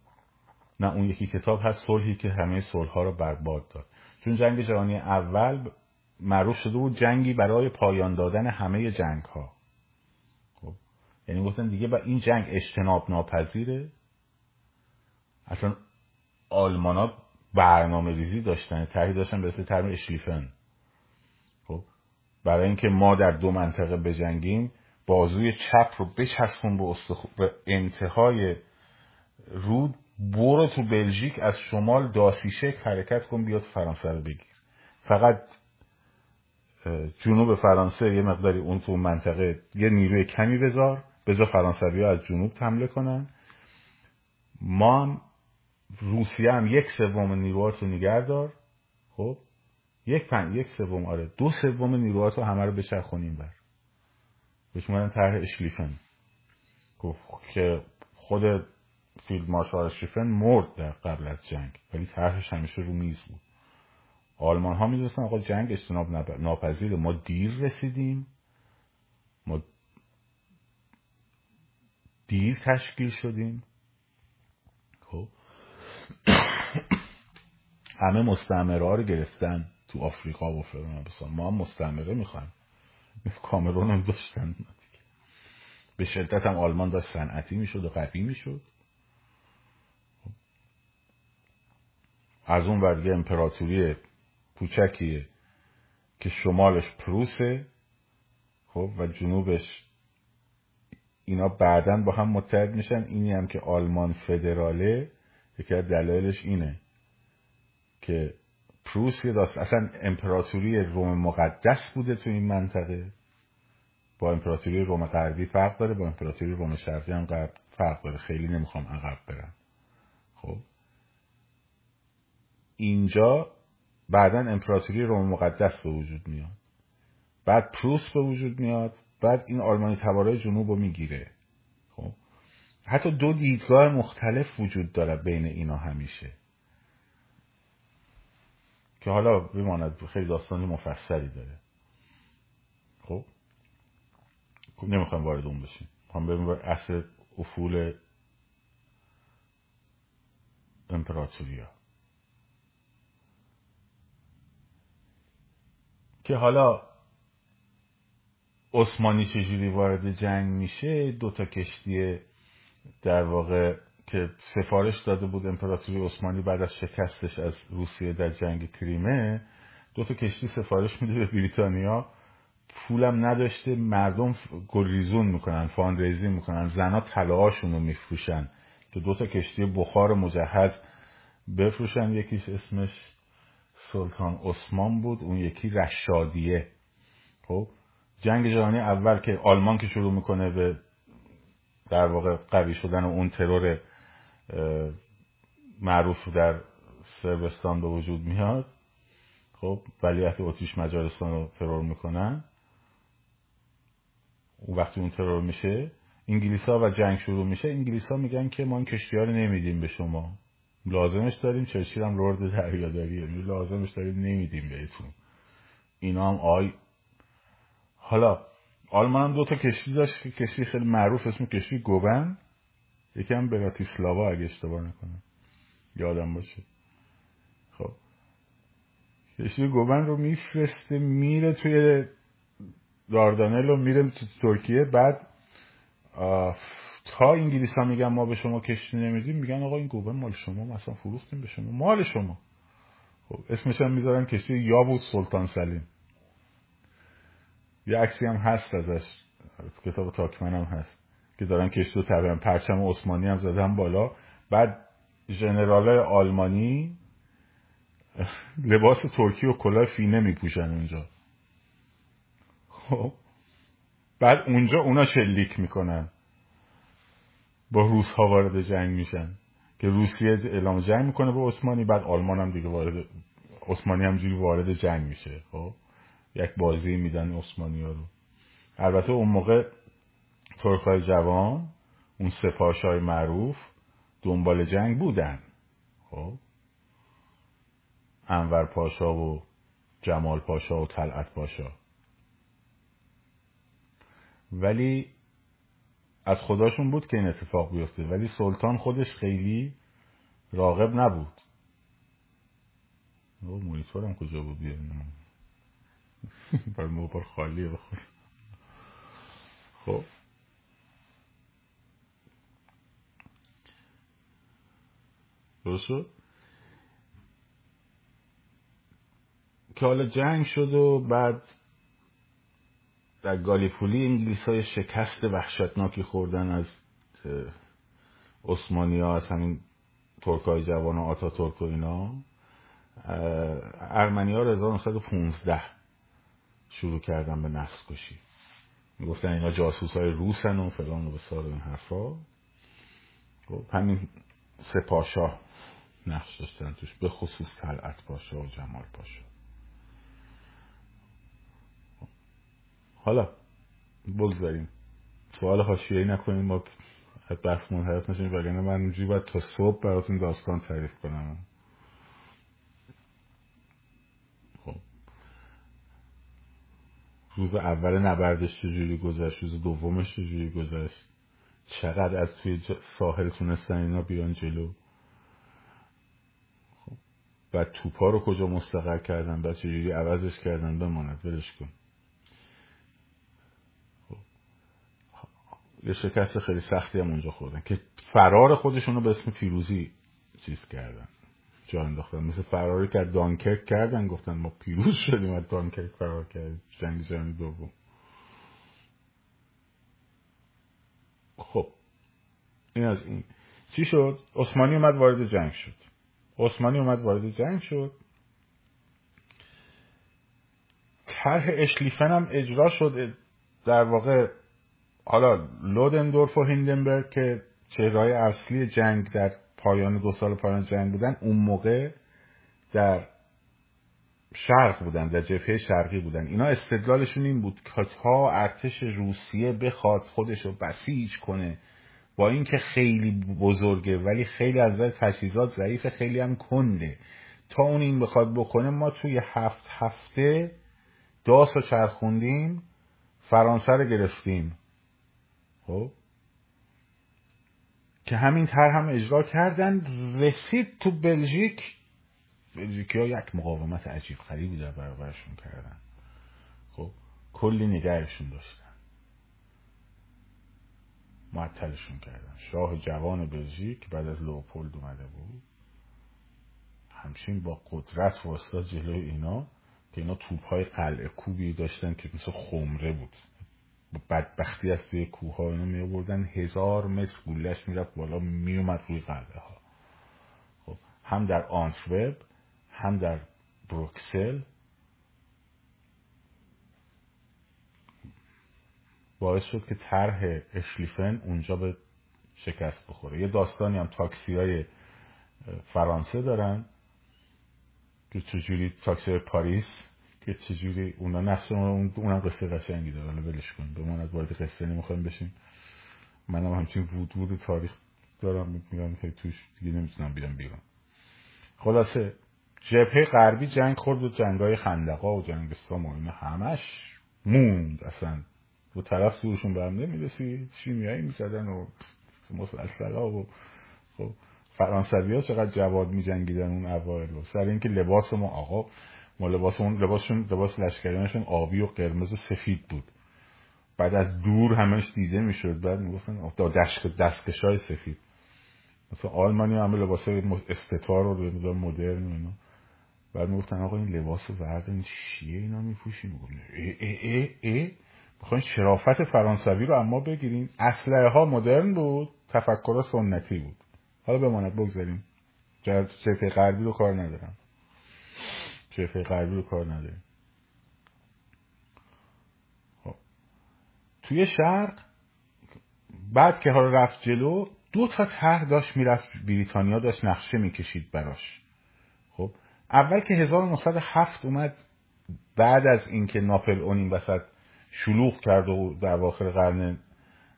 نه اون یکی کتاب هست صلحی که همه صلحها رو برباد داد. چون جنگ جهانی اول معروف شده بود جنگی برای پایان دادن همه جنگ ها خب. یعنی گفتن دیگه با این جنگ اجتناب ناپذیره. اصلا آلمان ها برنامه ریزی داشتن تحریه داشتن به اسم ترم اشلیفن. برای اینکه ما در دو منطقه بجنگیم بازوی چپ رو بچسبون به, به انتهای رود برو تو بلژیک از شمال داسیشک حرکت کن بیاد فرانسه رو بگیر. فقط جنوب فرانسه یه مقداری اون تو منطقه یه نیروی کمی بذار بذار فرانسوی از جنوب حمله کنن. ما هم روسیه هم یک سوم نیروهات رو نگه دار. خب؟ یک پن... یک سوم آره دو سوم نیروهات رو همه رو بچرخونیم بر. بهش میگن طرح اشلیفن. که خود فیلد مارشال اشلیفن مرد در قبل از جنگ ولی طرحش همیشه رو میز بود. آلمان ها می‌دونستن آقا جنگ اجتناب ناپذیر ما دیر رسیدیم. ما دیر تشکیل شدیم. خب. همه مستعمره ها رو گرفتن تو آفریقا و فلان ما هم مستعمره می‌خوایم. کامرون هم داشتن. به شدت هم آلمان داشت صنعتی می‌شد و قوی می‌شد. از اون ورگه امپراتوری کوچکیه که شمالش پروسه خب و جنوبش اینا بعدا با هم متحد میشن. اینی هم که آلمان فدراله یکی از دلایلش اینه که پروس یه داست. اصلا امپراتوری روم مقدس بوده تو این منطقه. با امپراتوری روم غربی فرق داره با امپراتوری روم شرقی هم فرق داره. خیلی نمی‌خوام عقب برم. خب. اینجا بعدا امپراتوری روم مقدس به وجود میاد. بعد پروس به وجود میاد. بعد این آلمانی تبارای جنوب رو می‌گیره. خب. حتی دو دیدگاه مختلف وجود داره بین اینا همیشه. که حالا بماند خیلی داستانی مفصلی داره. خب؟ نمی‌خوام وارد اون بشیم. می‌خوام بریم اصل افول امپراتوریا. که حالا عثمانی چجوری وارد جنگ میشه دو تا کشتی در واقع که سفارش داده بود امپراتوری عثمانی بعد از شکستش از روسیه در جنگ کریمه دو تا کشتی سفارش میده به بریتانیا. پولم نداشته مردم گریزون می‌کنن فان ریزی می‌کنن زنا طلاهاشون رو میفروشن که دو تا کشتی بخار مجهز بفروشن. یکیش اسمش سلطان عثمان بود اون یکی رشادیه. خب جنگ جهانی اول که آلمان که شروع می‌کنه به در واقع قوی شدن اون ترور معروف در سربستان به وجود میاد. خب ولیعت اتریش مجارستان رو ترور می‌کنن اون وقتی اون ترور میشه انگلیس ها و جنگ شروع میشه انگلیس ها میگن که ما این کشتی ها رو نمیدیم به شما. لازمش داریم چرچیل هم لرد دریاداریه لازمش داریم نمیدیم بهتون. اینا هم آی حالا آلمان هم دو تا کشتی داشت که کشتی خیلی معروف اسم کشتی گوبن یکی هم براتیسلاوا اگه اشتباه نکنم. یادم باشه. خب. کشتی گوبن رو میفرسته میره توی داردانل و میره تو ترکیه. بعد تا انگلیس ها میگن ما به شما کشتی نمیدیم میگن آقا این گوبن مال شما مثلا فروختیم به شما. مال شما. خب اسمش هم می‌ذارن کشتی یا سلطان سلیم. یه عکسی هم هست ازش. کتاب تاکمن هم هست. که دارن کشتی رو تبرن پرچم عثمانی هم زدن بالا. بعد ژنرال آلمانی لباس ترکی و کلاه فینه میپوشن اونجا. خب. بعد اونجا اونا شلیک می‌کنن. با روس ها وارد جنگ میشن. که روسیه اعلام جنگ می‌کنه با عثمانی بعد آلمان هم دیگه وارد عثمانی هم جوری وارد جنگ میشه. خب. یک بازی میدن عثمانی ها رو. البته اون موقع ترک های جوان اون سپاش های معروف دنبال جنگ بودن. خب؟ انور پاشا و جمال پاشا و طلعت پاشا. ولی از خداشون بود که این اتفاق بیفته. ولی سلطان خودش خیلی راغب نبود. مونیتورم کجا بود؟ بر موبایل خالیه بخود خب؟ درست که حالا جنگ شد و بعد در گالیفولی انگلیس های شکست وحشتناکی خوردن از عثمانی ها از همین ترک های جوان و آتا ترک و اینا ارمنی ها 1915 شروع کردن به نسل کشی می‌گفتن اینا جاسوس های روسن و فلان و بسار این حرفا. خب، همین سه پاشا نقش داشتن توش به خصوص طلعت پاشا و جمال پاشا. حالا بگذاریم. سوال حاشیه‌ای نکنیم ما بحث منحرف نشیم وگرنه من اونجوری باید تا صبح براتون داستان تعریف کنم. خب. روز اول نبردش چجوری گذشت؟ روز دومش چجوری گذشت؟ چقدر از توی ساحل تونستن اینا بیان جلو. خب. بعد توپا رو کجا مستقر کردن؟ بعد چجوری عوضش کردن؟ بماند ولش کن. یه شکست خیلی سختی هم اونجا خوردن که فرار خودشون رو به اسم فیروزی چیز کردن. جا انداختن. مثل فراری که دانکرک کردن گفتن ما پیروز شدیم از دانکرک فرار کردیم. جنگ جهانی دوم. خب این از این. چی شد؟ عثمانی اومد وارد جنگ شد. عثمانی اومد وارد جنگ شد. طرح اشلیفن هم اجرا شد در واقع حالا لودندورف و هیندنبرگ که چهرهای اصلی جنگ در پایان دو سال پایان جنگ بودن اون موقع در شرق بودن در جبهه شرقی بودن. اینا استدلالشون این بود که تا ارتش روسیه بخواد خودش رو بسیج کنه با اینکه خیلی بزرگه ولی خیلی از نظر تجهیزات ضعیف خیلی هم کنده. تا اون این بخواد بکنه ما توی هفت هفته داس رو چرخوندیم فرانسه رو گرفتیم. خب؟ که همین تر هم اجرا کردن. رسید تو بلژیک بلژیکی ها یک مقاومت عجیب خریبی در برابرشون کردن. خب کلی نگهشون داشتن. معطلشون کردن. شاه جوان بلژیک بعد از لوپولد اومده بود همچین با قدرت واسطا جلوی اینا که اینا توپ های قلعه کوبی داشتن که مثل خمره بود. بدبختی از توی کوه ها اینو می هزار متر گولش می‌رفت بالا میومد روی قلعه ها خب هم در آنتورپ هم در بروکسل باعث شد که طرح اشلیفن اونجا به شکست بخوره. یه داستانی هم تاکسی های فرانسه دارن. که چجوری تاکسی پاریس که چجوری اونا نقش اون اونم قصه قشنگی داره ولش کن. به از وارد قصه نمی‌خوایم بشیم. منم همچین وود وود تاریخ دارم. میگم که توش دیگه نمی‌تونم بیام بیرون. خلاصه جبهه غربی جنگ خورد و جنگای خندقا و جنگستان و همش موند. اصلا دو طرف سورشون به هم نمی‌رسید شیمیایی می‌زدن و مسلسل ها و خب فرانسوی ها چقدر جواد میجنگیدن اون اوایل و سر اینکه لباس ما آقا ما لباس اون لباسشون لباس لشکریانشون آبی و قرمز و سفید بود. بعد از دور همش دیده می‌شد. بعد می‌گفتن دست دستکش های سفید. مثلا آلمانی همه لباس استتار و مدرن و اینا. بعد می‌گفتن آقا این لباس ورد چیه اینا میپوشیم؟ ای ای ای ای بخواین شرافت فرانسوی رو اما بگیرین. اسلحه ها مدرن بود تفکر سنتی بود. حالا بماند بگذاریم. جبهه غربی رو کار ندارم. جبهه غربی رو کار نداریم. خب. توی شرق بعد که حالا رفت جلو دو تا طرح داشت می‌رفت. بریتانیا داشت نقشه می‌کشید براش. خب. اول که 1907 اومد بعد از اینکه ناپل اون این وسط شلوغ کرد و در واخر قرن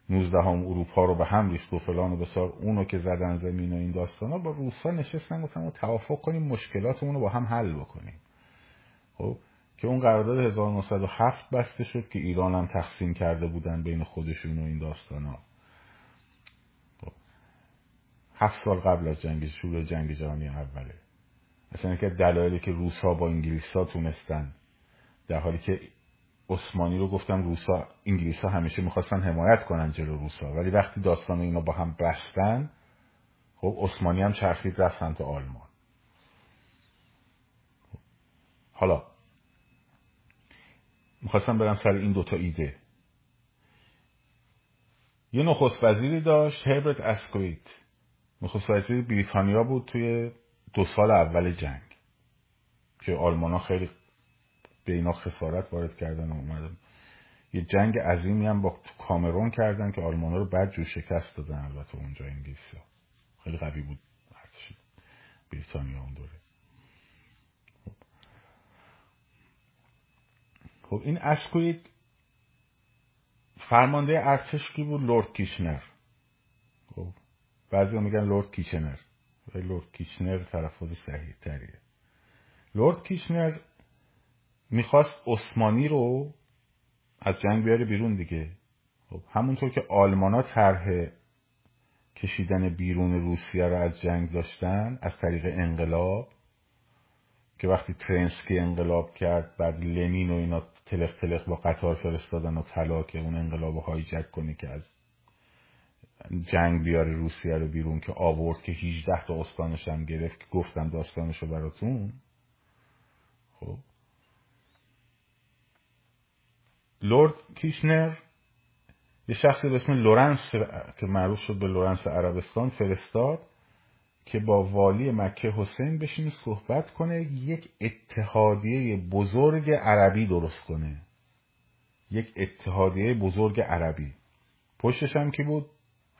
19 هم اروپا رو به هم ریخت و فلان و بسار اونو که زدن زمین و این داستان ها با روسا نشستن گفتن توافق کنیم مشکلاتمون رو با هم حل بکنیم. خب؟ که اون قرارداد 1907 بسته شد که ایران هم تقسیم کرده بودن بین خودشون و این داستان ها. خب. هفت سال قبل از جنگ شروع جنگ جهانی اوله. مثلا که دلایلی که روس با انگلیس ها تونستن در حالی که عثمانی رو گفتم روسا انگلیس ها همیشه می‌خواستن حمایت کنن جلو روسا ولی وقتی داستان اینا با هم بستن خب عثمانی هم چرخید رفت سمت آلمان. حالا می‌خواستم برم سر این دوتا ایده. یه نخست وزیری داشت هربرت اسکویت. نخست وزیر بریتانیا بود توی دو سال اول جنگ که آلمان ها خیلی به اینا خسارت وارد کردن و اومدن. یه جنگ عظیمی هم با کامرون کردن که آلمان رو بعد جو شکست دادن البته اونجا انگلیسی خیلی قوی بود ارتش بریتانیا اون دوره. خب. این اسکوید فرمانده ارتش کی بود لورد کیشنر. خب بعضی میگن لورد کیچنر ولی لورد کیچنر تلفظ صحیح تریه لورد کیچنر می‌خواست عثمانی رو از جنگ بیاره بیرون دیگه. خب همونطور که آلمانا طرح کشیدن بیرون روسیه رو از جنگ داشتن از طریق انقلاب که وقتی کرنسکی انقلاب کرد بعد لنین و اینا تلق تلق با قطار فرستادن و طلا که اون انقلاب رو hijack کنی که از جنگ بیاره روسیه رو بیرون که آورد که 18 تا استانش هم گرفت که گفتم داستانش رو براتون. خب. لرد کیشنر یه شخصی به اسم لورنس که معروف شد به لورنس عربستان فرستاد که با والی مکه حسین بشینه صحبت کنه یک اتحادیه بزرگ عربی درست کنه. یک اتحادیه بزرگ عربی. پشتش هم کی بود؟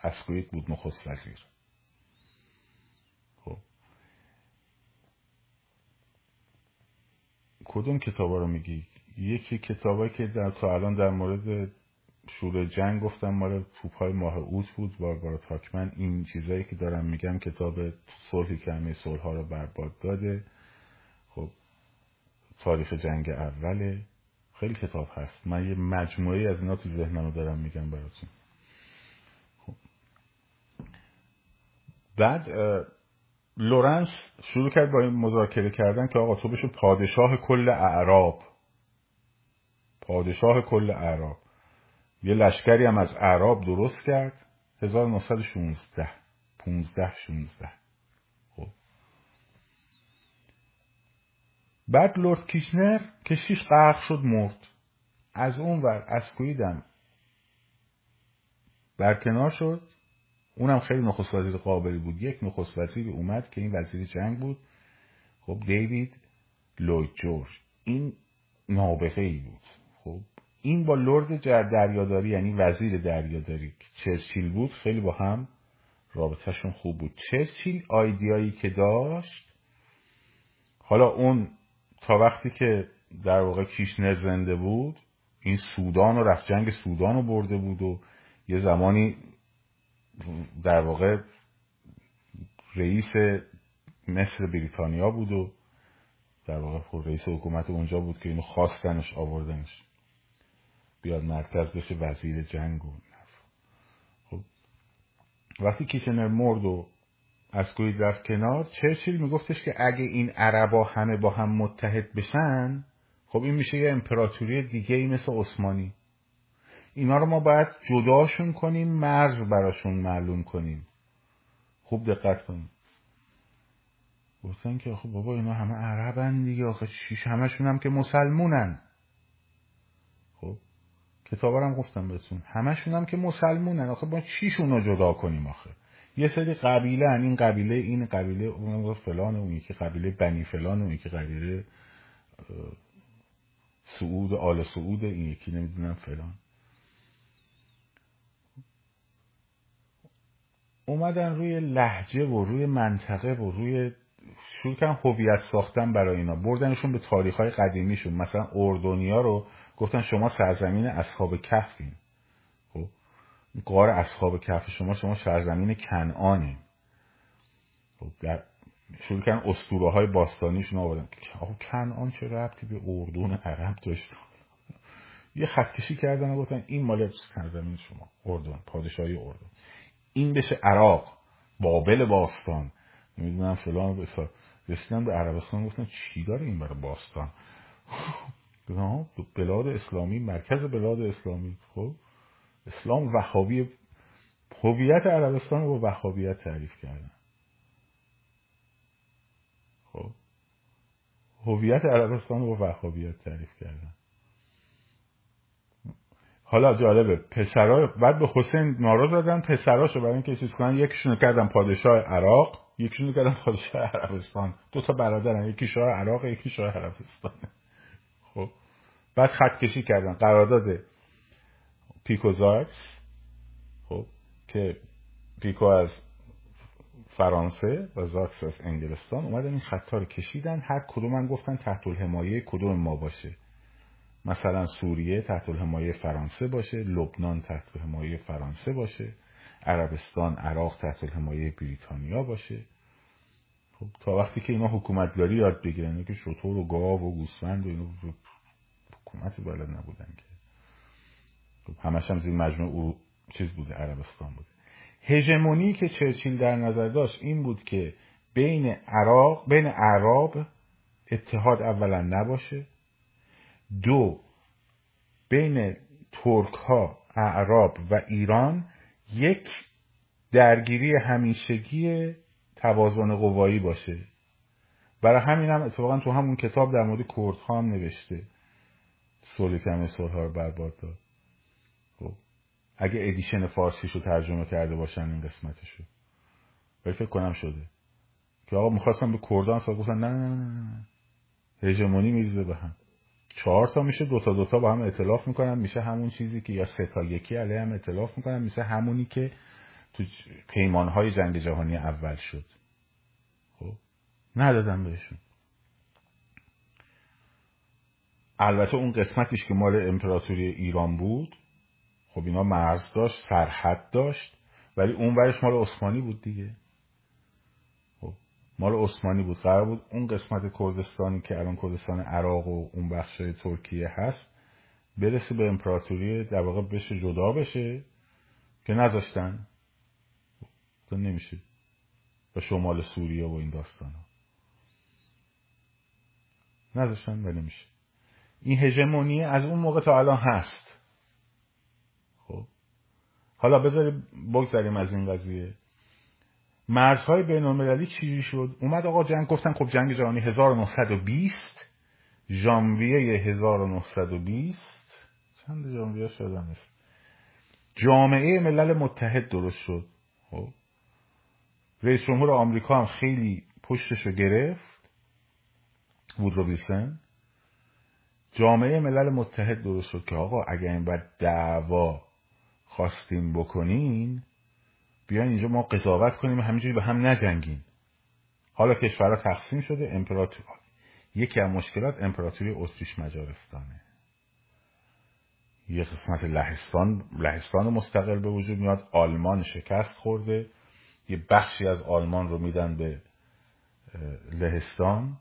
اسکویت بود نخست وزیر. خب. کدوم کتابا رو میگی؟ یکی کتابایی که در تا الان در مورد شور جنگ گفتم مال توپ های ماه اوت بود باربارا تاکمن. این چیزایی که دارم میگم کتاب صلحی که همه صلح ها رو برباد داده. خب تاریخ جنگ اوله. خیلی کتاب هست. من یه مجموعه از اینا تو ذهنم دارم میگم براتون. بعد لورنس شروع کرد با این مذاکره کردن که آقا تو بشو پادشاه کل اعراب. پادشاه کل اعراب. یه لشکری هم از اعراب درست کرد. 1916 15 16 خب. بعد لورد کیشنر کشیش غرق شد مرد. از اون ور اسکویدم برکنار شد. اونم خیلی نخست وزیر قابلی بود. یک نخست وزیری اومد که این وزیر جنگ بود. خب دیوید لوید جورج. این نابغه ای بود. خب این با لرد دریاداری یعنی وزیر دریاداری چرچیل بود خیلی با هم رابطهشون خوب بود. چرچیل آیدیایی که داشت حالا اون تا وقتی که در واقع کیشنر زنده بود این سودان و رفت جنگ سودان رو برده بود و یه زمانی در واقع رئیس مصر بریتانیا بود و در واقع خب رئیس حکومت اونجا بود که اینو خواستنش آوردنش. بیاد مرکز بشه وزیر جنگ و خب وقتی کیشنر مرد و اسکوید رفت کنار چرچیل میگفتش که اگه این عربا همه با هم متحد بشن خب این میشه یه امپراتوری دیگه ای مثل عثمانی. اینا رو ما باید جداشون کنیم مرز براشون معلوم کنیم. خوب دقت کنیم. گفتن که خب بابا اینا همه عربن دیگه آخه چیش همشون هم که مسلمونن. خب کتابارم گفتم بهتون همشون هم که مسلمونن. آخه با چیشون رو جدا کنیم آخه؟ یه سری قبیله هن. این قبیله این قبیله اون فلان اون یکی قبیله بنی فلان اون یکی قبیله سعود آل سعود این یکی نمی‌دونم فلان. اومدن روی لحجه و روی منطقه و روی شروع کردن هویت ساختن برای اینا. بردنشون به تاریخ های قدیمیشون. مثلا اردنیا رو گفتن شما سرزمین اصحاب کهفین. خب قار اصحاب کهف. شما شما سرزمین کنعانه خب در شروع کردن اسطوره های باستانیشون آوردن. آقا کنعان چه ربطی به اردن عرب داشت؟ یه خطکشی کردن و گفتن این مال سرزمین شما اردن پادشاهی اردن. این بشه عراق بابل باستان. نمی‌دونم فلان بسا رسیدن به عربستان گفتن چی داره این برای باستان؟ بلاد اسلامی مرکز بلاد اسلامی. خب اسلام وهابی هویت عربستان رو با وهابیت تعریف کردن. خب هویت عربستان رو با وهابیت تعریف کردن. حالا جالبه. پسرا بعد به حسین نارا زدن پسراشو برای اینکه چیز کنن یکیشونو کردن پادشاه عراق یکیشونو کردن پادشاه عربستان. دو تا برادرن یکی شاه عراق یکی شاه عربستان. خب. بعد خط کشی کردن. قرارداد پیکو زاکس خب که پیکو از فرانسه و زاکس از انگلستان اومدن این خطا رو کشیدن. هر کدوم هم گفتن تحت الحمایه کدوم ما باشه. مثلا سوریه تحت الحمایه فرانسه باشه لبنان تحت الحمایه فرانسه باشه عربستان عراق تحت الحمایه بریتانیا باشه. خب تا وقتی که اینا حکومتگاری یاد بگیرن که شطور و گاو و گوسفند و اینا حکومتی بلد نبودن که. خب همش هم زیر مجموع چیز بوده عربستان بوده. هژمونی که چرچیل در نظر داشت این بود که بین عراق بین عرب اتحاد اولا نباشه. دو بین ترک ها اعراب و ایران یک درگیری همیشگی توازن قوایی باشه. برای همین هم اتفاقا تو همون کتاب در مورد کردها هم نوشته. صلح کم ها رو برباد داد. خب اگه ادیشن فارسیشو ترجمه کرده باشن این قسمتشو. ولی فکر کنم شده. که آقا می‌خواستم به کردان سال گفتن نه نه نه هژمونی می‌زده به هم. چهار تا میشه دوتا دوتا با هم اطلاف می‌کنن. میشه همون چیزی که یا سه تا یکی علیه هم اطلاف می‌کنن. میشه همونی که تو پیمانهای جنگ جهانی اول شد. خب؟ ندادم بهشون. البته اون قسمتیش که مال امپراتوری ایران بود خب اینا مرز داشت سرحد داشت ولی اون ورش مال عثمانی بود دیگه. مال عثمانی بود قرار بود اون قسمت کردستانی که الان کردستان عراق و اون بخش ترکیه هست برسه به امپراتوری در واقع بشه جدا بشه که نذاشتن. تو نمیشه به شمال سوریه و این داستان ها نذاشتن ولی نمیشه. این هژمونی از اون موقع تا الان هست. خب. حالا بذاریم بگذاریم از این قضیه. مرزهای بین المللی چیزی شد؟ اومد آقا جنگ گفتن خب جنگ جهانی 1920 ژانویه 1920 چند ژانویه شدن جامعه ملل متحد درست شد. خب. رئیس جمهور آمریکا هم خیلی پشتش رو گرفت. وودرو ویلسن جامعه ملل متحد درست شد که آقا اگر این بعد دعوا خواستیم بکنین بیاین اینجا ما قضاوت کنیم و همینجوری به هم نجنگین حالا کشورها تقسیم شده امپراتور یکی از مشکلات امپراتوری اتریش مجارستانه. یه قسمت لهستان لهستان مستقل به وجود میاد آلمان شکست خورده. یه بخشی از آلمان رو میدن به لهستان.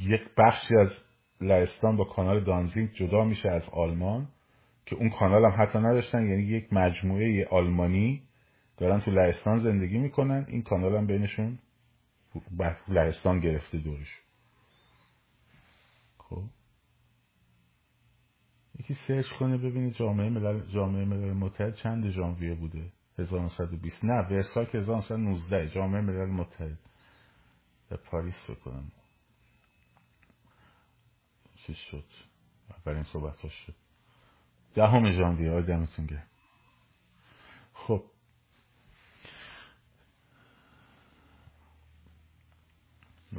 یک بخشی از لهستان با کانال دانزینگ جدا میشه از آلمان که اون کانال هم حتی نداشتن. یعنی یک مجموعه آلمانی دارن تو لهستان زندگی می‌کنن. این کانال هم بینشون لهستان گرفته دورش خب. یکی سرچ کنه ببینید جامعه ملل جامعه ملل متحد چند ژانویه بوده؟ 1920 نه ورسای که 1919 جامعه ملل متحد. در پاریس بکنم چیز شد؟ اولین صحبت شد. دهم ژانویه دمتون گرم خب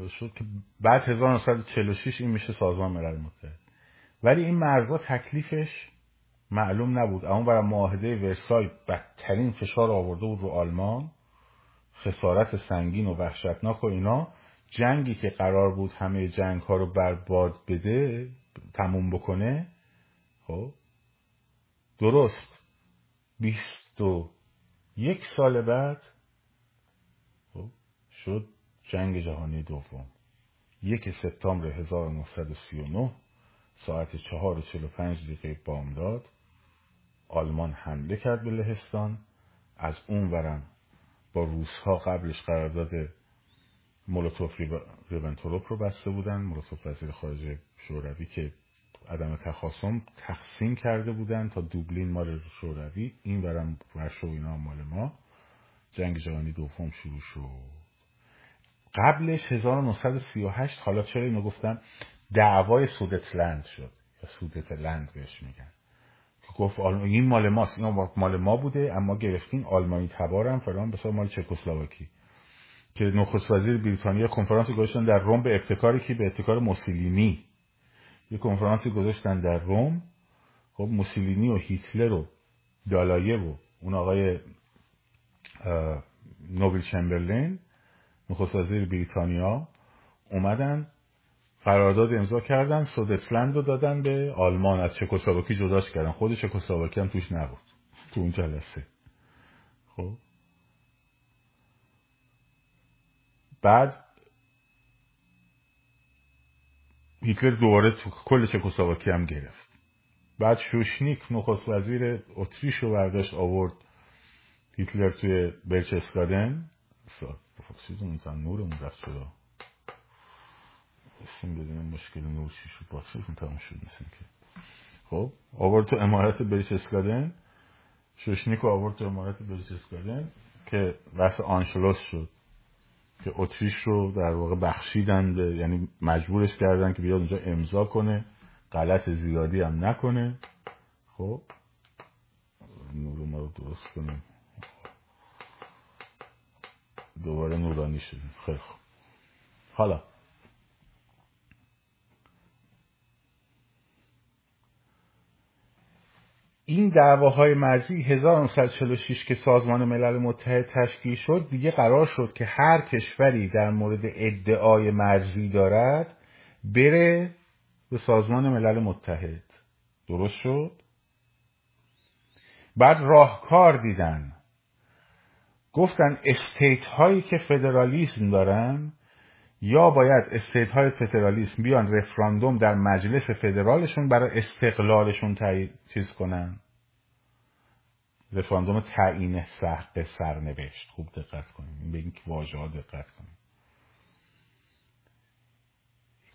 شد که بعد 1946 این میشه سازمان ملل متحد. ولی این مرزا تکلیفش معلوم نبود. اما برای معاهده ورسای بدترین فشار آورده بود رو آلمان. خسارت سنگین و وحشتناک و اینا. جنگی که قرار بود همه جنگ ها رو برباد بده تموم بکنه. خب. درست. بیست و یک سال بعد خب شد جنگ جهانی دوم. یک سپتامبر 1939 ساعت چهار و چلو پنج دقیقه بامداد آلمان حمله کرد به لهستان. از اون ورم با روسها قبلش قرارداد مولوتوف ریبنتروپ رو بسته بودن. مولوتوف وزیر خارجه شوروی که عدم تخاصم تقسیم کرده بودن تا دوبلین مال شوروی. این برم ورشو اینا مال ما. جنگ جهانی دوم شروع شد. قبلش 1938 حالا چرا اینو گفتم دعوای سودتلند شد. یا سودتلند بهش میگن. گفت این مال ماست این مال ما بوده اما گرفتین آلمانی تبارم فلان بسا مال چکسلواکی. که نخست وزیر بریتانیا کنفرانسی گذاشتن در روم به ابتکاری که به ابتکار موسولینی. یه کنفرانسی گذاشتن در روم. خب موسولینی و هیتلر و دالایه و اون آقای نوبل چمبرلین. نخست وزیر بریتانیا اومدن قرارداد امضا کردن سودتلند رو دادن به آلمان. از چکسلواکی جداش کردن. خود چکسلواکی هم توش نبود. تو اون جلسه. خب. بعد هیتلر دوباره تو کل چکسلواکی هم گرفت. بعد شوشنیک نخست وزیر اتریش رو برداشت آورد هیتلر توی برچسکادن چیز اون نورمون رفت شده اسم بدونیم مشکل نور چی شد؟ باکسشون تمام شد مثل که؟ خب آورد تو امارت برچسکادن شوشنیک آورد تو امارت بلجسکادن که بحث آنشلوس شد. که اتریش رو در واقع بخشیدن به یعنی مجبورش کردن که بیاد اونجا امضا کنه. غلط زیادی هم نکنه. خب نور رو درست کنیم دوباره نورانی شدیم. خیلی خوب. حالا. این دعواهای مرزی 1946 که سازمان ملل متحد تشکیل شد دیگه قرار شد که هر کشوری در مورد ادعای مرزی دارد بره به سازمان ملل متحد. درست شد؟ بعد راهکار دیدن. گفتن استیت هایی که فدرالیسم دارن یا باید استیت های فدرالیسم بیان رفراندوم در مجلس فدرالشون برای استقلالشون چیز کنن؟ رفراندوم تعیین سخت سرنوشت. خوب دقت کنیم به این واژه ها دقت کنیم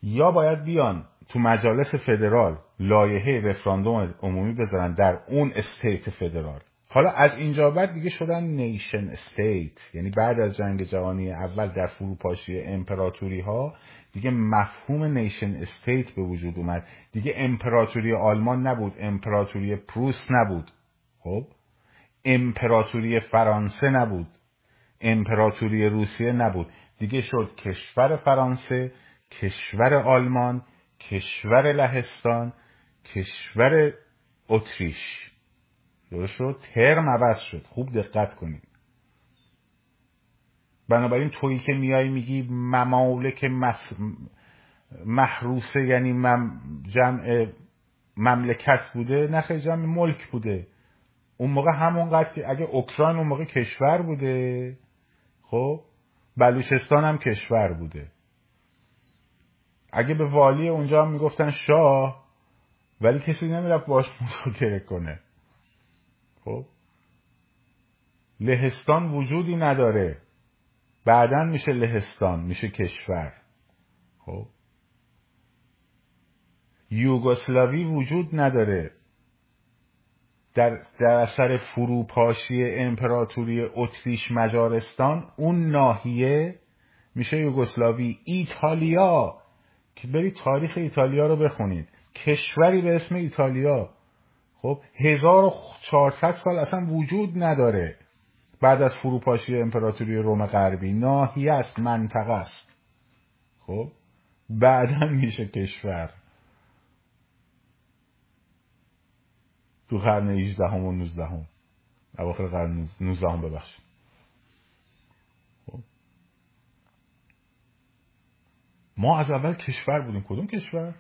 یا باید بیان تو مجالس فدرال لایحه رفراندوم عمومی بذارن در اون state فدرال. حالا از اینجا بعد دیگه شدن nation state. یعنی بعد از جنگ جهانی اول در فروپاشی امپراتوری ها دیگه مفهوم nation state به وجود اومد. دیگه امپراتوری آلمان نبود امپراتوری پروس نبود. خب؟ امپراتوری فرانسه نبود. امپراتوری روسیه نبود. دیگه شد کشور فرانسه کشور آلمان کشور لهستان کشور اتریش. درست شد؟ ترم عوض شد. خوب دقت کنید. بنابراین تویی که میای میگی ممالک مس... محروسه یعنی مم... جمع مملکت بوده. نه جمع ملک بوده. اون موقع همونقدر که اگه اوکراین اون موقع کشور بوده خب؟ بلوچستان هم کشور بوده. اگه به والی اونجا هم می‌گفتن شاه ولی کسی نمی‌رفت باش مذاکره کنه. خب. لهستان وجودی نداره. بعدا میشه لهستان میشه کشور. خب. یوگسلاوی وجود نداره. در, در اثر فروپاشی امپراتوری اتریش مجارستان اون ناحیه میشه یوگسلاوی. ایتالیا. که برید تاریخ ایتالیا رو بخونید. کشوری به اسم ایتالیا. خب 1400 سال اصلا وجود نداره بعد از فروپاشی امپراتوری روم غربی. ناحیه است منطقه است. خب بعدا میشه کشور. تو قرن 18 هم و 19 هم اواخر قرن 19 هم ببخشید. خب. ما از اول کشور بودیم. کدوم کشور؟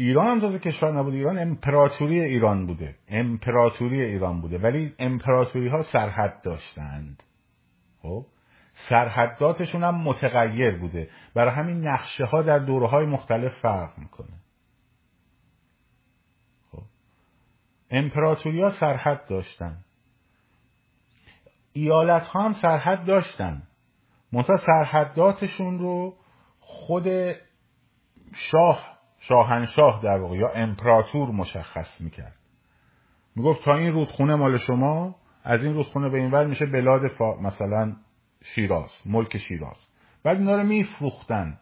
ایران هم تازه کشور نبود. ایران امپراتوری ایران بوده. امپراتوری ایران بوده. ولی امپراتوری ها سرحد داشتند. خب؟ سرحداتشون هم متغیر بوده. برای همین نقشه ها در دوره های مختلف فرق می‌کنه. خب؟ امپراتوری ها سرحد داشتن. ایالت ها هم سرحد داشتن. منتها سرحداتشون رو خود شاه شاهنشاه در واقع یا امپراتور مشخص می‌کرد. می‌گفت تا این رودخونه مال شما از این رودخونه به این ور میشه بلاد فا... مثلا شیراز ملک شیراز. بعد اینا رو میفروختن.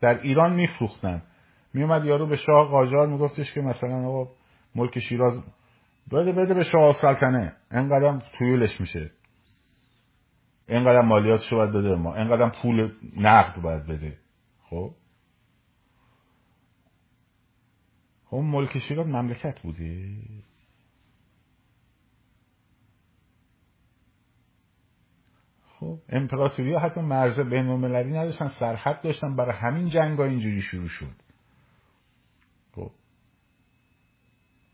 در ایران میفروختن. میومد یارو به شاه قاجار میگفتش که مثلا آقا ملک شیراز بده بده به شاه سلطنه. انقدر تویلش میشه. اینقدر مالیاتشو باید بده ما. اینقدر پول نقد باید بده. خب؟ خب ملک شیراز مملکت بوده. خب امپراتوری ها حتی مرز بین المللی نداشتن سرحد داشتن برای همین جنگ ها اینجوری شروع شد. خب.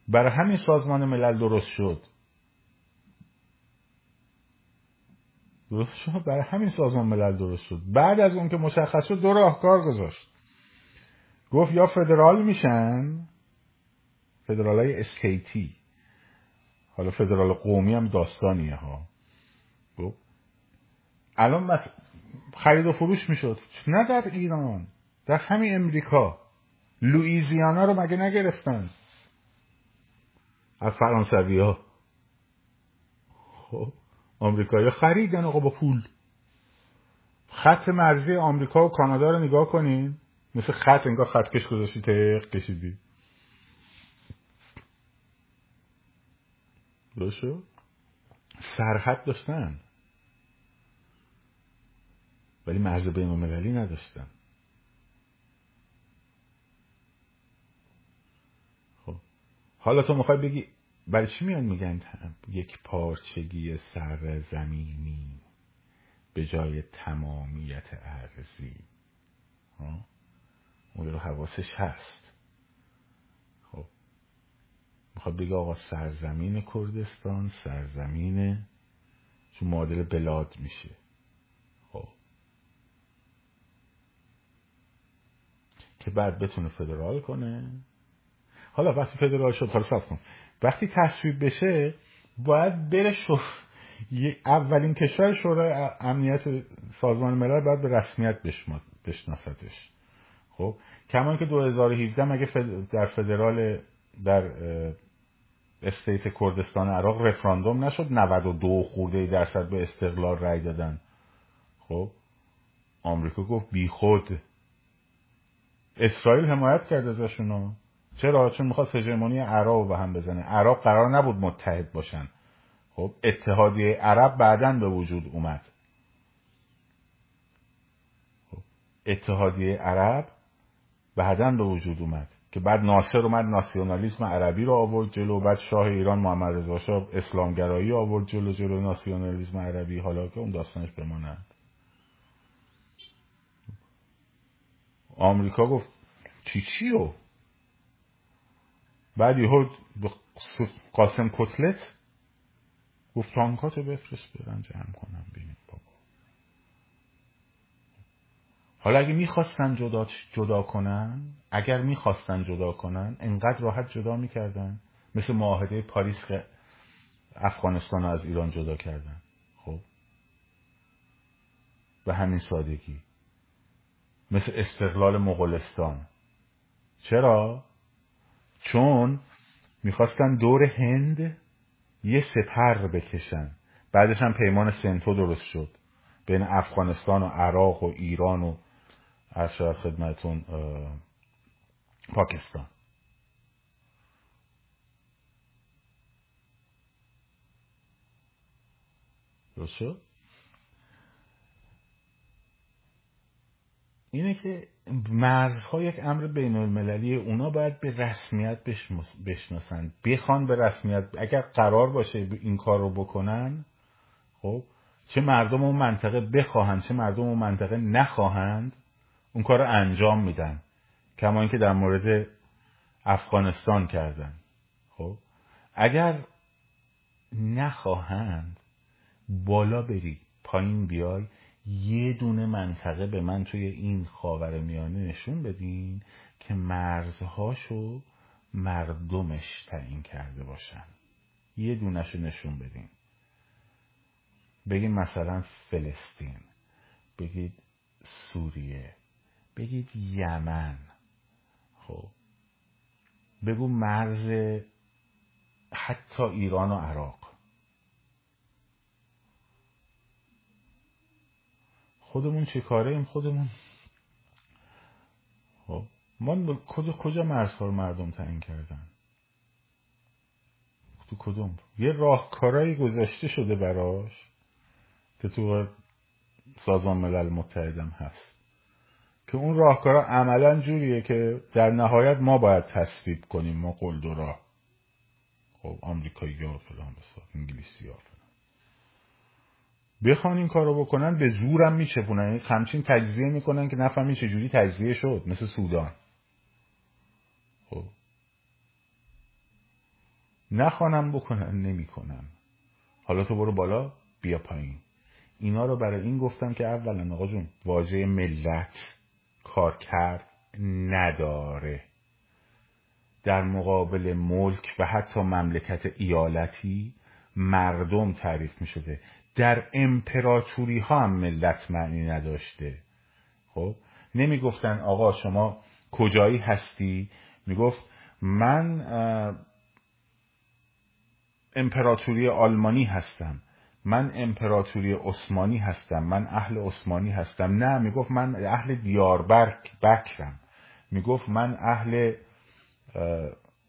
برای همین سازمان ملل درست شد. درست شد؟ برای همین سازمان ملل درست شد. بعد از اون که مشخص شد دو راهکار گذاشت. گفت یا فدرال میشن فدرال های استیتی حالا فدرال قومی هم داستانیه ها. خب. الان بس خرید و فروش می‌شد. نه در ایران در همین امریکا. لویزیانا رو مگه نگرفتن؟ از فرانسوی ها خب. آمریکایی خریدن آقا با پول. خط مرزی آمریکا و کانادا رو نگاه کنین. مثل خط انگار خط کش گذاشتی تق کشیدی. درست سرحد داشتن. ولی مرز بین المللی نداشتن. خب. حالا تو می‌خوای بگی برای چی میان میگن یک پارچگی سر زمینی به جای تمامیت ارزی اون رو حواسش هست خب می‌خواد بگه آقا سرزمین کردستان سرزمین چون معادل بلاد میشه. خب. که بعد بتونه فدرال کنه. حالا وقتی فدرال شد حالا سب کن. وقتی تصویب بشه باید بره شو اولین کشور شورای امنیت سازمان ملل باید به رسمیت بشناستش. خب. کمان که 2017 مگه در فدرال در استیت کردستان عراق رفراندوم نشد. 92 خورده درصد به استقلال رای دادن. خب آمریکا گفت بی خود. اسرائیل حمایت کرد ازشونو. چرا؟ چون می‌خواست هژمونی عراق به هم بزنه. عراق قرار نبود متحد باشن. خب اتحادیه عرب بعدا به وجود اومد. خب. اتحادیه عرب بعدا به وجود اومد. که بعد ناصر اومد ناسیونالیسم عربی رو آورد جلو بعد شاه ایران محمد رضا شاه اسلامگرایی آورد جلو جلو ناسیونالیسم عربی. حالا که اون داستانش بماند. آمریکا گفت چی چیو بعد یهو قاسم کتلت گفت تانکاتو بفرست برن جمع کنم ببینید بابا حالا اگه می‌خواستن جدا, جدا کنن اگر می‌خواستن جدا کنن انقدر راحت جدا می‌کردن. مثل معاهده پاریس که افغانستان از ایران جدا کردن. خب؟ به همین سادگی. مثل استقلال مغولستان. چرا؟ چون می‌خواستن دور هند یه سپر بکشن. بعدش هم پیمان سنتو درست شد. بین افغانستان و عراق و ایران و از خدمتون پاکستان. درست شد؟ اینه که مرزها یک امر بین المللی اونا باید به رسمیت بشناسن. بخوان به رسمیت اگر قرار باشه این کار رو بکنن خب چه مردم اون منطقه بخواهند چه مردم اون منطقه نخواهند اون کار رو انجام میدن. کما اینکه در مورد افغانستان کردن. خب؟ اگر نخواهند بالا بری پایین بیای یه دونه منطقه به من توی این خاور میانه نشون بدین که مرزهاشو مردمش تعیین کرده باشن. یه دونشو نشون بدین. بگید مثلا فلسطین بگید سوریه. بگید یمن. خب. بگو مرز حتی ایران و عراق. خودمون چه کاره ایم خودمون. خب. ما کجا مرزها رو مردم تعیین کردن؟ تو کدوم؟ یه راهکارایی گذاشته شده براش که تو سازمان ملل متحدم هست. که اون راهکارا عملا جوریه که در نهایت ما باید تصویب کنیم ما قلدرا. خب آمریکایی ها فلان بسار انگلیسی ها بخوان این کارو بکنن به زورم میچپونن. یعنی همچین تجزیه می‌کنن که نفهمی چجوری تجزیه شد مثل سودان. خب. نخوانم بکنن نمی‌کنن. حالا تو برو بالا بیا پایین. اینا رو برای این گفتم که اولا آقا جون واژه ملت. کار کرد نداره. در مقابل ملک و حتی مملکت ایالتی مردم تعریف می شده در امپراتوری ها هم ملت معنی نداشته. خب؟ نمی گفتن آقا شما کجایی هستی؟ می گفت من امپراتوری آلمانی هستم. من امپراتوری عثمانی هستم من اهل عثمانی هستم. نه می‌گفت من اهل دیاربرک بکرم. می‌گفت من اهل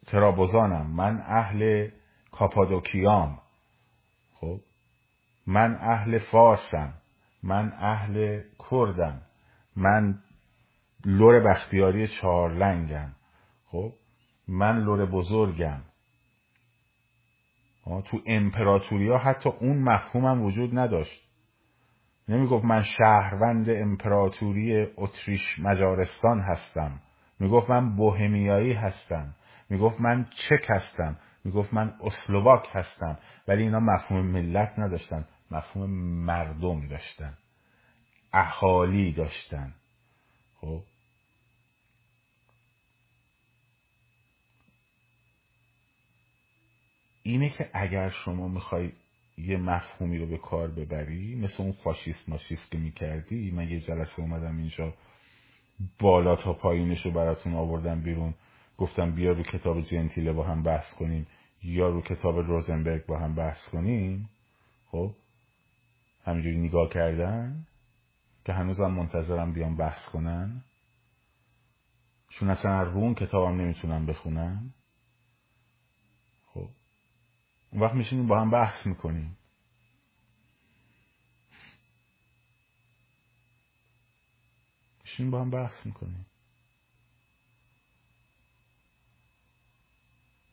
ترابوزانم من اهل کاپادوکیام. خب؟ من اهل فارسم من اهل کردم. من لر بختیاری چهارلنگم. خب؟ من لر بزرگم. تو امپراتوری ها حتی اون مفهوم هم وجود نداشت. نمی‌گفت من شهروند امپراتوری اتریش مجارستان هستم. می‌گفت من بوهمیایی هستم. می‌گفت من چک هستم. می‌گفت من اسلوواک هستم. ولی اینا مفهوم ملت نداشتن مفهوم مردم داشتن. اهالی داشتن. خب؟ اینه که اگر شما می‌خوای یه مفهومی رو به کار ببری مثل اون فاشیست ماشیست که می‌کردی من یه جلسه اومدم اینجا بالا تا پایینش رو براتون آوردم بیرون. گفتم بیا رو کتاب جنتیله با هم بحث کنیم یا رو کتاب روزنبرگ با هم بحث کنیم. خب همینجوری نگاه کردن که هنوزم منتظرم بیام بحث کنن. چون اصلا رو اون کتابم نمی‌تونم بخونم. اون وقت میشینیم با هم بحث می‌کنیم. میشینیم با هم بحث می‌کنیم.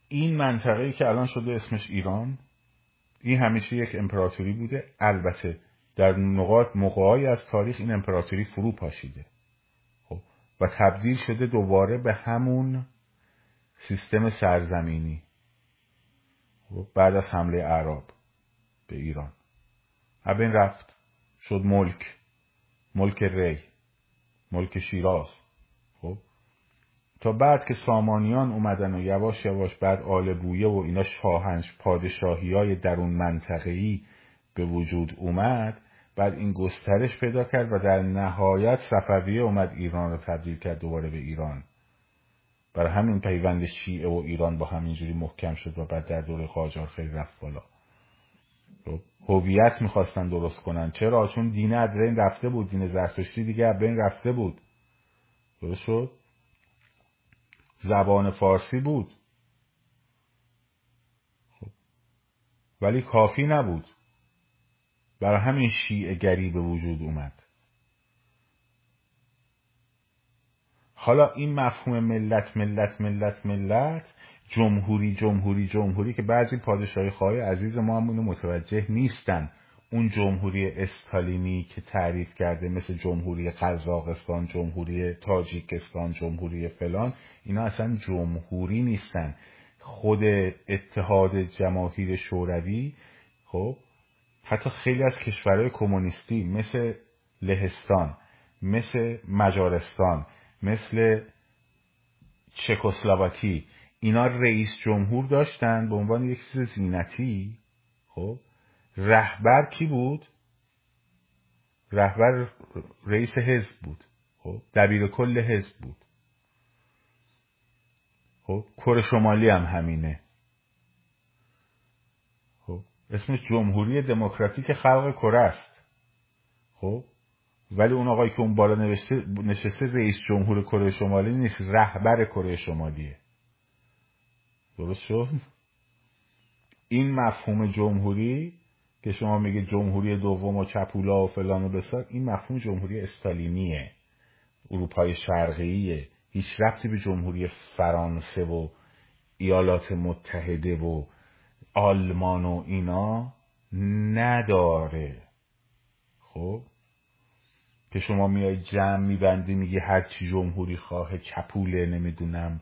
این منطقه که الان شده اسمش ایران این همیشه یک امپراتوری بوده. البته در نقاط موقعی از تاریخ این امپراتوری فرو پاشیده. خب و تبدیل شده دوباره به همون سیستم سرزمینی. بعد از حمله عرب به ایران. این رفت. شد ملک. ملک ری. ملک شیراز. خب؟ تا بعد که سامانیان اومدن و یواش یواش بعد آل بویه و اینا شاهنش پادشاهی های درون منطقه‌ای به وجود اومد بعد این گسترش پیدا کرد و در نهایت صفویه اومد ایران رو تبدیل کرد دوباره به ایران. برای همین پیوند شیعه و ایران با همینجوری محکم شد و بعد در دوره قاجار خیلی رفت بالا. خب، هویت می‌خواستن درست کنن. چرا؟ چون دین از بین رفته بود دین زرتشتی دیگه بین رفته بود. درست شد؟ زبان فارسی بود. خب. ولی کافی نبود. برای همین شیعه گری به وجود اومد. حالا این مفهوم ملت ملت ملت ملت جمهوری جمهوری جمهوری که بعضی پادشاهی خواهی عزیز ما هم متوجه نیستن. اون جمهوری استالینی که تعریف کرده مثل جمهوری قزاقستان جمهوری تاجیکستان جمهوری فلان اینا اصلا جمهوری نیستن. خود اتحاد جماهیر شوروی خب حتی خیلی از کشورهای کمونیستی مثل لهستان مثل مجارستان مثل چکسلواکی. اینا رئیس جمهور داشتن به عنوان یک چیز زینتی. خب. رهبر کی بود؟ رهبر رئیس حزب بود. خب. دبیر کل حزب بود. خب. کره شمالی هم همینه. خب. اسمش جمهوری دموکراتیک خلق کره است. خب. ولی اون آقایی که اون بالا نوشته نشسته رئیس جمهور کره شمالی نیست رهبر کره شمالیه. درست شد؟ این مفهوم جمهوری که شما میگه جمهوری دوم و چپولا و فلان و بسار این مفهوم جمهوری استالینیه. اروپای شرقیه. هیچ رفتی به جمهوری فرانسه و ایالات متحده و آلمان و اینا نداره. خب؟ که شما میای جمع میبندی میگی هر چی جمهوری خواه چپوله نمی‌دونم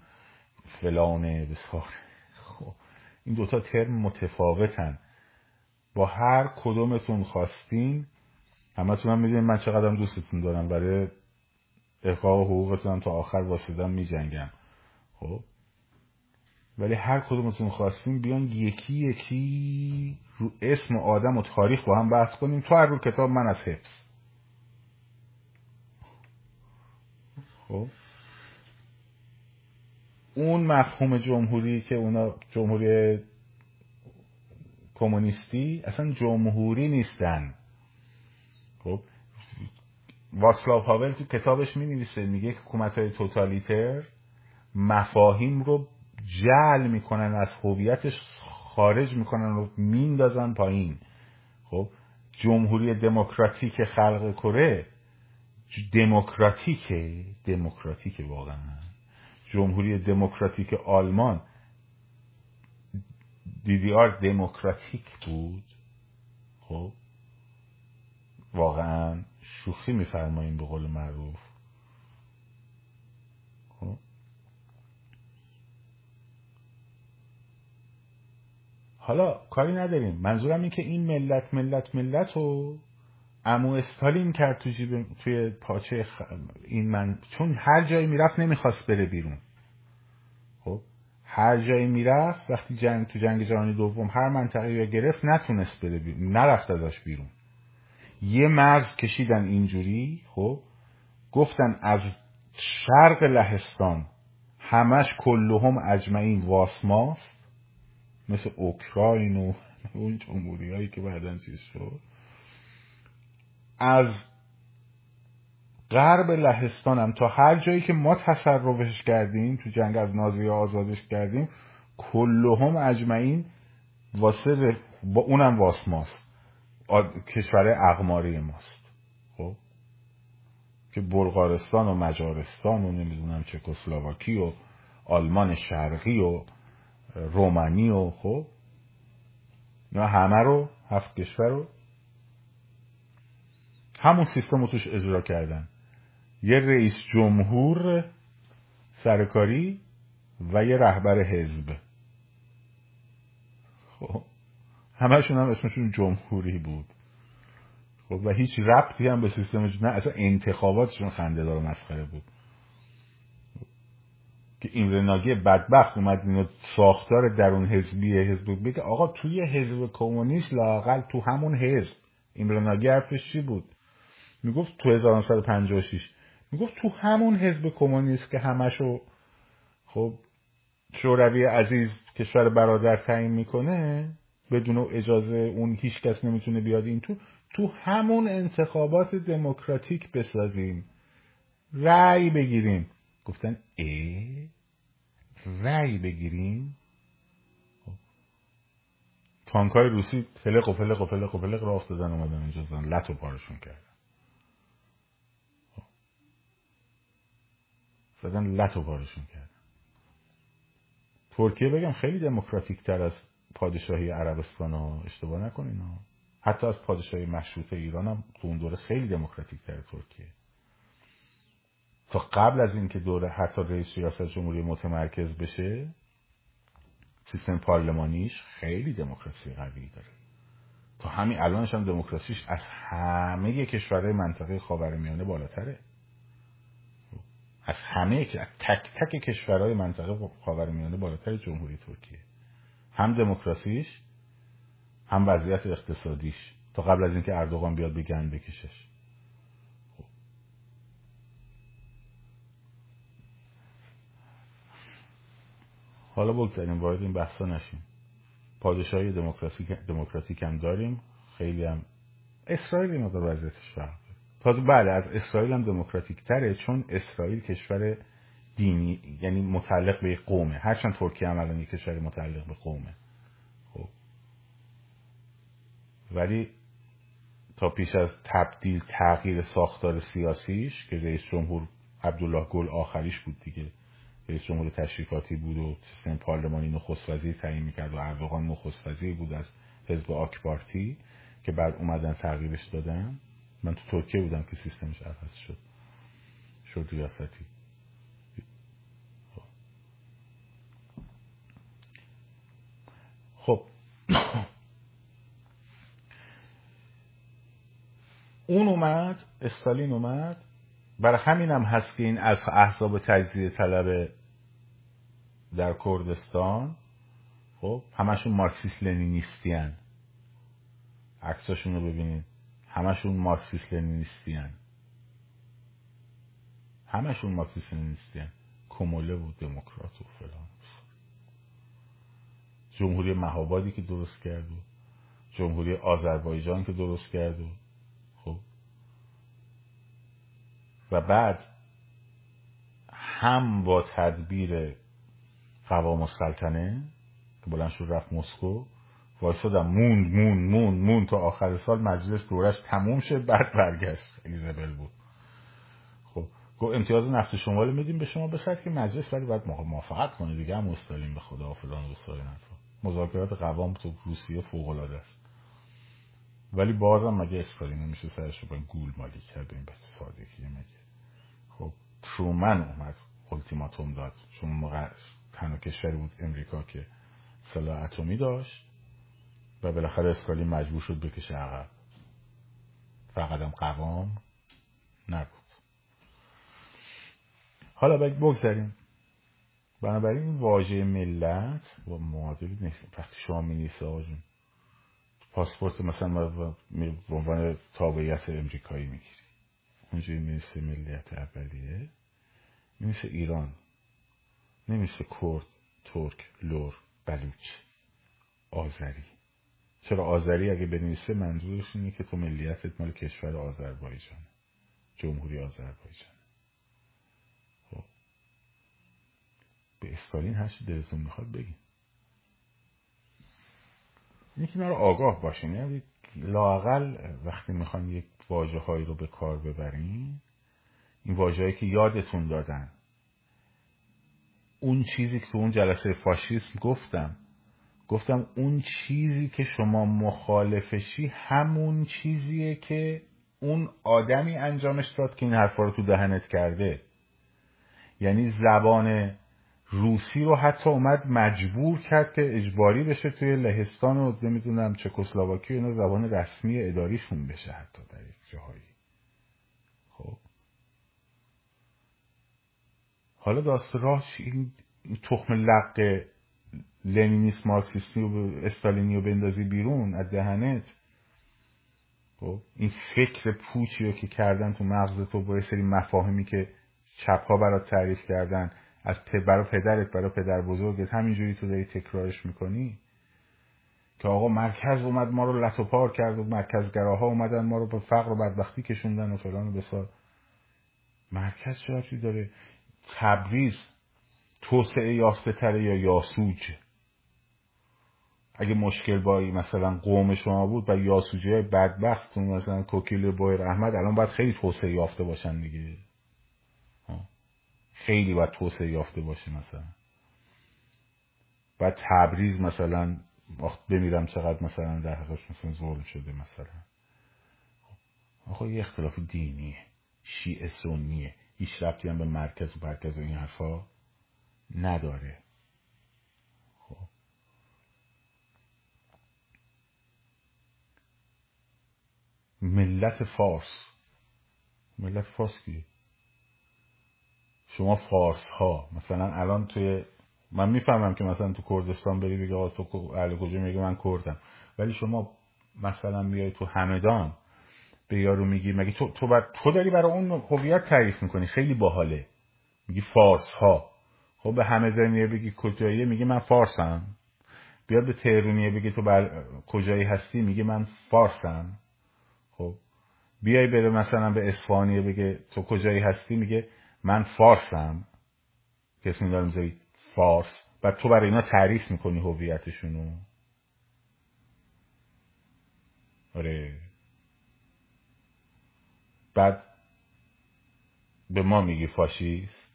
فلانه بسار. خب این دوتا ترم متفاوتن. با هر کدومتون خواستین همتون هم می‌دونین من چقدر دوستتون دارم. برای احقاق حقوقتون تا آخر واسدم میجنگم. خب؟ ولی هر کدومتون خواستین بیان یکی یکی رو اسم آدم و تاریخ با هم بحث کنیم. تو هر رو کتاب من از حفظ. خب. اون مفهوم جمهوری که اونا جمهوری کمونیستی اصلا جمهوری نیستن. خب. واتسلاو هاول تو کتابش می نویسه میگه حکومت های توتالیتر مفاهیم رو جل می‌کنن از هویتش خارج می‌کنن و میندازن پایین. خب. جمهوری دموکراتیک خلق کره دموکراتیکه دموکراتیکه واقعا. جمهوری دموکراتیک آلمان دیدیار دموکراتیک بود. خب واقعا شوخی میفرماییم به قول معروف. خب. حالا کاری نداریم. منظورم این که این ملت ملت ملت رو امو استالین کرد تو جیب توی پاچه خ... این من چون هر جایی می‌رفت نمی‌خواست بره بیرون. خب؟ هر جایی می‌رفت وقتی جنگ تو جنگ جهانی دوم هر منطقه رو گرفت نتونست بره بیرون نرفت ازش بیرون. یه مرز کشیدن اینجوری خب؟ گفتن از شرق لهستان همش کلهم اجمعین واسماست مثل اوکراین و اون جمهوری هایی که بعدا چیز شد. از غرب لهستان هم تا هر جایی که ما تصرفش کردیم تو جنگ از نازی آزادش کردیم کلهم اجمعین واسه با اونم واسماست کشور اقماری ماست. خب؟ که بلغارستان و مجارستان و نمی‌دونم چکسلواکی و آلمان شرقی و رومانی و خب؟ اینا همه رو هفت کشور رو همون سیستم رو توش اجرا کردن. یه رئیس جمهور سرکاری و یه رهبر حزب. خب همشون هم اسمشون جمهوری بود. خب و هیچ ربطی هم به سیستم نه اصلا انتخاباتشون خنده دار مسخره بود. که این رناگی بدبخت اومد اینو ساختار درون حزبی حزب بگه آقا توی حزب کمونیست لاقل تو همون حزب. این رناگی حرفش چی بود؟ می‌گفت تو 1956 می‌گفت تو همون حزب کمونیست که همشو خب شوروی عزیز کشور برادر تعیین می‌کنه بدون اجازه اون هیچ کس نمی‌تونه بیاد این تو تو همون انتخابات دموکراتیک بسازیم. رأی بگیریم. گفتن ای؟ رأی بگیریم؟ تانکای روسی فلق و فلق و فلق و فلق را افتادن اومدن اینجا زن لط و پارشون کردن. زدن لط و پارشون کردن ترکیه بگم خیلی دموکراتیک تر از پادشاهی عربستان ها اشتباه نکنین ها. حتی از پادشاهی مشروطه ایران هم تو اون دوره خیلی دموکراتیک تر ترکیه. تا قبل از اینکه دوره حتی رئیس ریاست جمهوری متمرکز بشه سیستم پارلمانیش خیلی دموکراسی قوی داره. تا همین الانش هم دموکراسیش از همه کشورهای منطقه خاورمیانه بالاتره. از همه تک تک کشورهای منطقه خاورمیانه بالاتر جمهوری ترکیه. هم دموکراسیش هم وضعیت اقتصادیش. تا قبل از اینکه اردوغان بیاد به گند بکشش. خب. حالا بگذاریم وارد این بحثا نشیم. پادشاهی دموکراتیک هم داریم. خیلی هم اسرائیل مقدار وضعیتش فرق تازه بله از اسرائیل هم دموکراتیک تره چون اسرائیل کشور دینی یعنی متعلق به قومه. هرچند ترکیه هم الان کشور متعلق به قومه. خب. ولی تا پیش از تبدیل تغییر ساختار سیاسیش که رئیس جمهور عبدالله گل آخریش بود دیگه. رئیس جمهور تشریفاتی بود و سیستم پارلمانی نخست وزیر تعیین می‌کرد و اردوغان نخست وزیر بود از حزب آکپارتی که بعد اومدن تغییرش دادن. من تو ترکیه بودم که سیستمش عوض شد. شد ریاستی. خب. اون اومد استالین اومد. برای همین هم هست که این از احزاب تجزیه طلب در کردستان. خب همشون مارکسیست لنینیستی هن عکساشون رو ببینید. همشون مارکسیست لنینیستی هن همشون مارکسیست لنینیستی هن کموله و دموکرات و فلان. جمهوری مهابادی که درست کرد و جمهوری آذربایجان که درست کرد و خب. و بعد هم با تدبیر قوام السلطنه که بلند شد رفت مسکو وایسادم مون مون مون مون تا آخر سال مجلس دورش تموم شد بعد برگشت. ایزابل بود. خب گفت امتیاز نفت شمال میدیم به شما به که مجلس ولی باید موافقت کنه دیگه هم استالین به خدا فلان و مذاکرات قوام تو روسیه فوق العاده است. ولی بازم مگه استالین نمیشه سرش رو گول مالی کرد این بس سادگی مگه؟ خب ترومن اومد التیماتوم داد. چون موقع تنها کشوری بود امریکا که سلاح اتمی داشت. و بالاخره اسکالین مجبور شد بکشه عقب. فقط هم قوام نبود. حالا بگذاریم. بنابراین این واژه ملت و معادل نیست. وقتی شما می نیست آجون پاسپورت مثلا به عنوان تابعیت امریکایی می‌گیری اونجوری می‌رسه ملیت اولیه می‌رسه ایران نمیشه کرد ترک لور بلوچ آذری. چرا آذری اگه بنویسه منظورش اینه که تو ملیتت مال کشور آذربایجان جمهوری آذربایجان. خب. به استالین هرچی دلتون می‌خواد بگین. اینه که رو آگاه باشین. یعنی لاقل وقتی می‌خوان یک واجه هایی رو به کار ببرین این واجه که یادتون دادن. اون چیزی که تو اون جلسه فاشیسم گفتم گفتم اون چیزی که شما مخالفشی همون چیزیه که اون آدمی انجامش داد که این حرفا رو تو دهنت کرده. یعنی زبان روسی رو حتی اومد مجبور کرد که اجباری بشه توی لهستان و نمی‌دونم چکسلواکی اینا زبان رسمی اداریشون بشه حتی در یک جاهایی. خب. حالا داست راش این تخم لق لنینیست مارکسیستی و استالینی رو بندازی بیرون از دهنت. خب این فکر پوچی رو که کردن تو مغز تو با سری مفاهیمی که چپ ها برات تعریف کردن از برای پدرت برای پدر بزرگت همینجوری تو داری تکرارش می‌کنی؟ که آقا مرکز اومد ما رو لط و پار کرد و مرکزگراها اومدن ما رو به فقر و بدبختی کشوندن و فلان و بسار. مرکز چه داره؟ تبریز توسعه یافته تره یا یاسوج؟ اگه مشکل با مثلا قوم شما بود و یاسوجی های بدبخت مثلا کوکیل بایر احمد الان باید خیلی توسعه یافته باشن دیگه. خیلی باید توسعه یافته باشه مثلا. بعد تبریز مثلا وقت بمیرم چقدر مثلا در حقش مثلا ظلم شده مثلا. آخه یه اختلاف دینیه. شیعه سنیه. هیچ ربطی هم به مرکز و مرکز و این حرفا نداره. ملت فارس. ملت فارس کیه شما فارس ها مثلا الان توی من می‌فهمم که مثلا تو کردستان بری بگی آقا تو اهل کجا میگه من کردم. ولی شما مثلا میای تو همدان به یارو میگی مگه تو تو, بر... تو داری برای اون هویت تعریف می‌کنی؟ خیلی باحاله. میگی فارس ها خب به همدانیه بگی کجاییه؟ میگی من فارسم. بیاد به تهرونیه بگی تو بر کجایی هستی؟ میگی من فارسم. بیای بره مثلا به اصفهانیه بگه تو کجایی هستی؟ میگه من فارسم. که اسم دارم فارس. و تو برای اینا تعریف می‌کنی هویتشونو. آره. بعد به ما میگی فاشیست.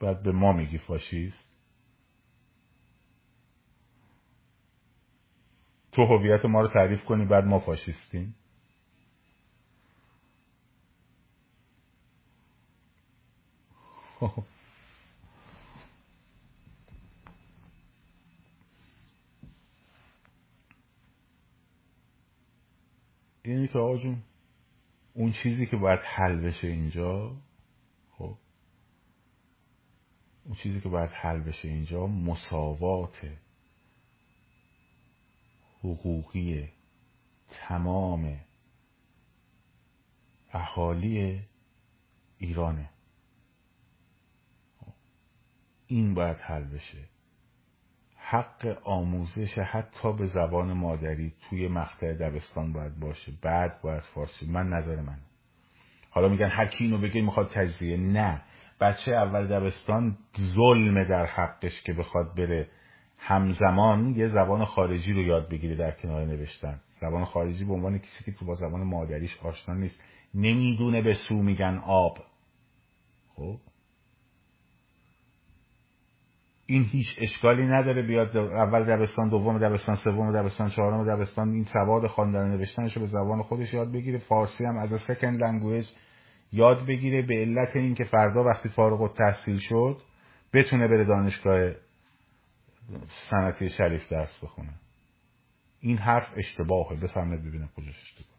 بعد به ما میگی فاشیست. تو هویت ما رو تعریف کنی بعد ما فاشیستیم. اینی که آقا اون چیزی که باید حل بشه اینجا خب اون چیزی که باید حل بشه اینجا مساوات. حقوقی تمام اهالی ایرانه این باید حل بشه. حق آموزش حتی به زبان مادری توی مقطع دبستان باید باشه. بعد باید فارسی. من نظر من. حالا میگن هر کی اینو بگه می‌خواد تجزیه. نه. بچه اول دبستان ظلم در حقش که بخواد بره همزمان یه زبان خارجی رو یاد بگیره در کنار نوشتن. زبان خارجی به عنوان کسی که تو با زبان مادریش آشنا نیست. نمی‌دونه به su میگن آب. خب؟ این هیچ اشکالی نداره بیاد اول دبستان دوم دبستان سوم دبستان چهارم دبستان. این سواد خواندن نوشتنش رو به زبان خودش یاد بگیره. فارسی هم as second language یاد بگیره. به علت اینکه فردا وقتی فارغ التحصیل شد بتونه بره دانشگاه صنعتی شریف درس بخونه. این حرف اشتباهه. بفهمید ببینم کجاش اشتباه.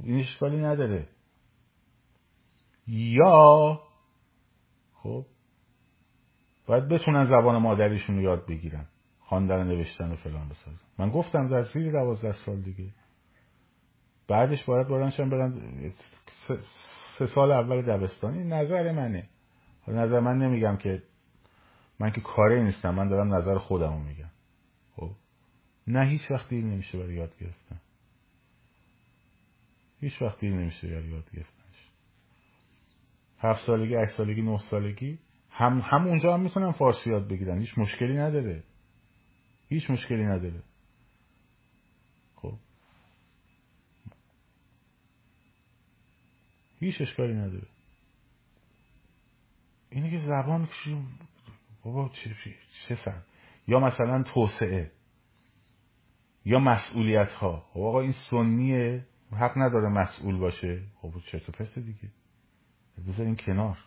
این اشکالی نداره. یا خب باید بتونن زبان مادریشون رو یاد بگیرن. خواندن نوشتن و فلان بسازن. من گفتم در زیر دوازده سال دیگه. بعدش باید بلندشن برن سه سال اول دبستانی نظر منه. نظر من نمیگم که من که کاری نیستم من دارم نظر خودم رو میگم. خب؟ نه هیچ وقت دیر نمیشه برای یاد گرفتن. هیچ وقت دیر نمیشه برای یاد گرفتنش. هفت سالگی هشت سالگی نه سالگی هم همونجا هم می‌تونن فارسی یاد بگیرن. هیچ مشکلی نداره. هیچ مشکلی نداره خب هیچ اشکالی نداره. اینه که زبان بابا چه, سن یا مثلا توسعه. یا مسئولیت ها خب آقا این سنیه. حق نداره مسئول باشه. خب چه پس دیگه. بذارین کنار.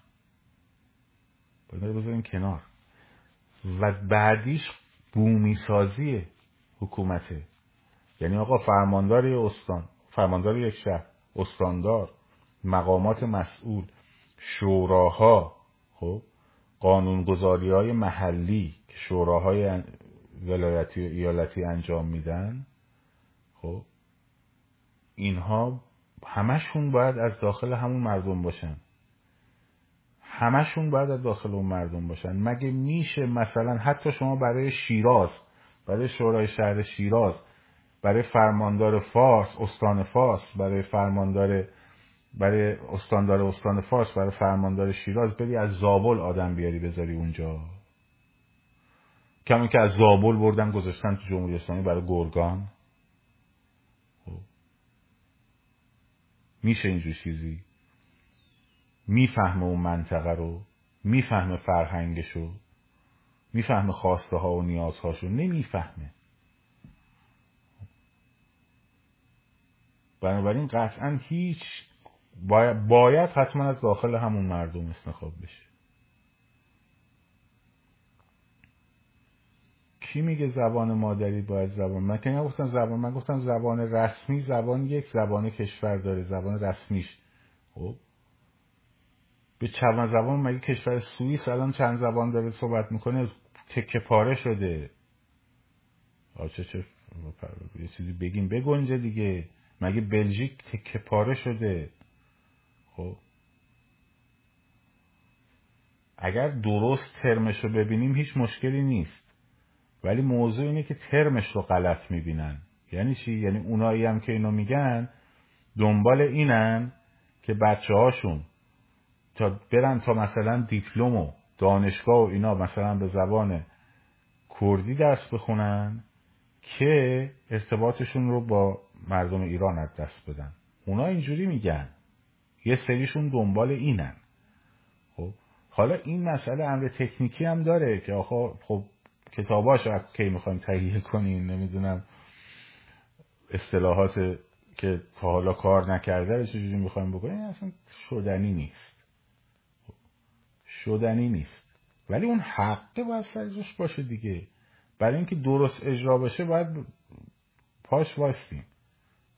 بذارین کنار. و بعدیش بومی سازی حکومته. یعنی آقا فرماندار استان. فرماندار یک شهر. استاندار. مقامات مسئول شوراها خب قانونگذاری های محلی که شوراهای ولایتی و ایالتی انجام میدن خب اینها همشون باید از داخل همون مردم باشن. همشون باید از داخل اون مردم باشن. مگه میشه مثلا حتی شما برای شیراز برای شورای شهر شیراز برای فرماندار فارس استان فارس برای فرماندار برای استاندار استان فارس برای فرماندار شیراز بری از زابل آدم بیاری بذاری اونجا. کمی که از زابل بردن گذاشتن تو جمهوری اسلامی برای گرگان. خب. میشه اینجور چیزی؟ می‌فهمه اون منطقه رو می‌فهمه فرهنگشو می‌فهمه خواسته ها و نیازهاشو نمی‌فهمه. بنابراین قطعا هیچ باید, حتما از داخل همون مردم انتخاب بشه. کی میگه زبان مادری باید زبان من که نگفتم زبان من گفتم زبان رسمی زبان یک زبان کشور داره زبان رسمیش. خب؟ به چند زبان مگه کشور سوئیس الان چند زبان داره صحبت می‌کنه؟ تکه پاره شده. آچه چه یه چیزی بگیم بگنجه دیگه. مگه بلژیک تکه پاره شده؟ خب. اگر درست ترمش رو ببینیم هیچ مشکلی نیست. ولی موضوع اینه که ترمش رو غلط می‌بینن. یعنی چی؟ یعنی اونایی هم که اینو میگن دنبال اینن که بچه هاشون تا برن تا مثلا دیپلم و دانشگاه و اینا مثلا به زبان کردی درس بخونن که ارتباطشون رو با مردم ایران از دست بدن. اونا اینجوری میگن. یه سریشون دنبال اینن. خب حالا این مسئله امر تکنیکی هم داره که آخه خب کتاباش کی می‌خوایم تهیه کنیم نمی‌دونم اصطلاحات که تا حالا کار نکرده رو چجوری می‌خوایم بکنیم؟ اصلا شدنی نیست. شدنی نیست. ولی اون حقه باید سرجش باشه دیگه. برای اینکه درست اجرا بشه باید پاش وایستیم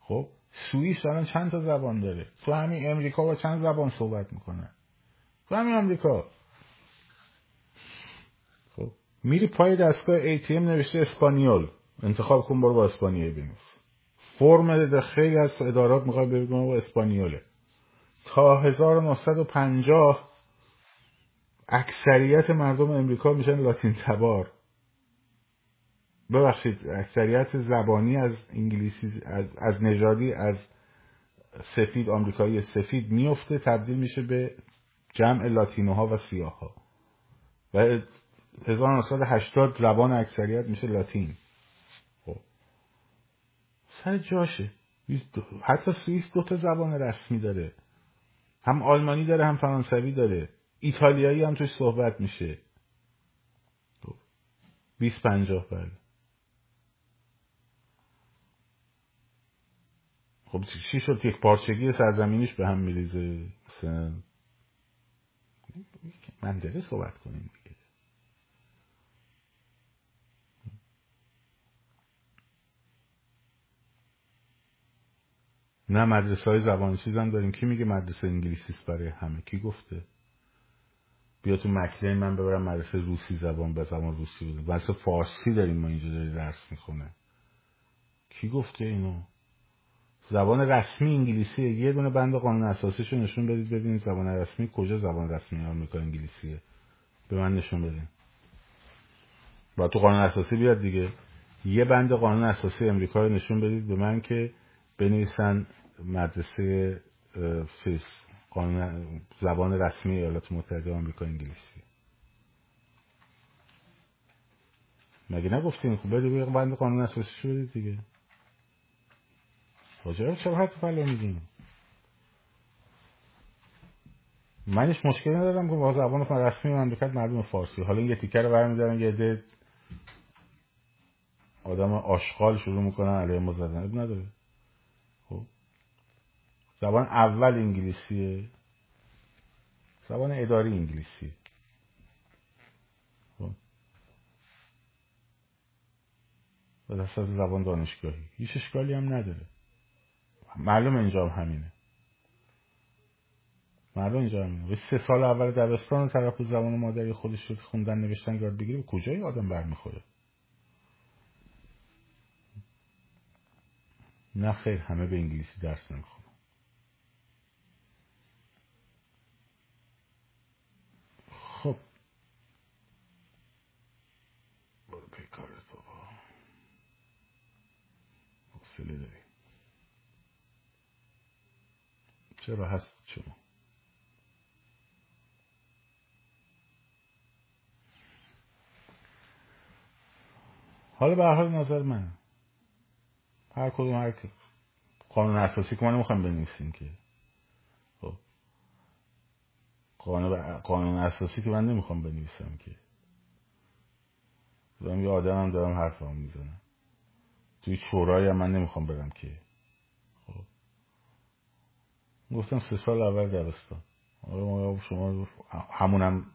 خب سوئیس الان چند تا زبان داره؟ تو همین امریکا با چند زبان صحبت می‌کنن تو همین امریکا. خب میری پای دستگاه ATM نوشته اسپانیول. انتخاب کن برو با اسپانیایی بنویس. فرم خیلی از ادارات می‌خوای بگم با اسپانیوله. تا 1950 اکثریت مردم امریکا میشن لاتین تبار. ببخشید اکثریت زبانی از انگلیسی از, از نژادی از سفید آمریکایی سفید میفته تبدیل میشه به جمع لاتینوها و سیاها و 1980 زبان اکثریت میشه لاتین. خب. سر جاشه. حتی سوئیس دو تا زبان رسمی داره. هم آلمانی داره هم فرانسوی داره. ایتالیایی هم توش صحبت میشه. 20 پنجاه بله. خب چی شد یک پارچگی سرزمینیش به هم میریزه؟ منطقه صحبت کنیم نه مدرسه های زبان هم داریم. کی میگه مدرسه انگلیسی برای همه؟ کی گفته؟ بیا تو مکلین من ببرم مدرسه روسی زبان به زبان روسی بوده مدرسه فارسی داریم ما اینجا داری درس می‌خونه. کی گفته اینو؟ زبان رسمی انگلیسیه یه دونه بند قانون اساسیشو نشون بدید ببینید زبان رسمی کجا زبان رسمی آمریکا انگلیسیه. به من نشون بدین. با تو قانون اساسی بیاد دیگه. یه بند قانون اساسی امریکا رو نشون بدید به من که بنویسن مدرسه فیس قانون زبان رسمی ایالات متحده آمریکا انگلیسی. مگه نگفتین؟ خب بده بند قانون اساسی شو بدید دیگه. کجا چرا حرف فلا میگین منش مشکلی ندارم که با زبان رسمی مملکت مردم فارسی. حالا این یه تیکه رو برمیدارن یه عده آدم آشغال شروع می‌کنن علیه ما زدن. نداره. خب. زبان اول انگلیسیه. زبان اداری انگلیسیه. خب. دست زبان دانشگاهی. هیچ اشکالی هم نداره. معلوم اینجا هم همینه. معلوم اینجا همینه. سه سال اول دبستان طرف زبان مادری خودش رو خوندن نوشتن یاد بگیره به کجای آدم برمیخوره؟ نه خیر همه به انگلیسی درس نمی‌خونن. خب. برو چرا هست شما؟ حالا به حال نظر من هر کدوم هر قانون اساسی که ما نمی‌خوایم بنویسیم که. خب. قانون, قانون اساسی که من نمی‌خوام بنویسم که. دارم یه آدم هم دارم حرف هم می‌زنم. توی شورای هم من نمی‌خوام برم که. گفتن سه سال اول دبستان شما همونم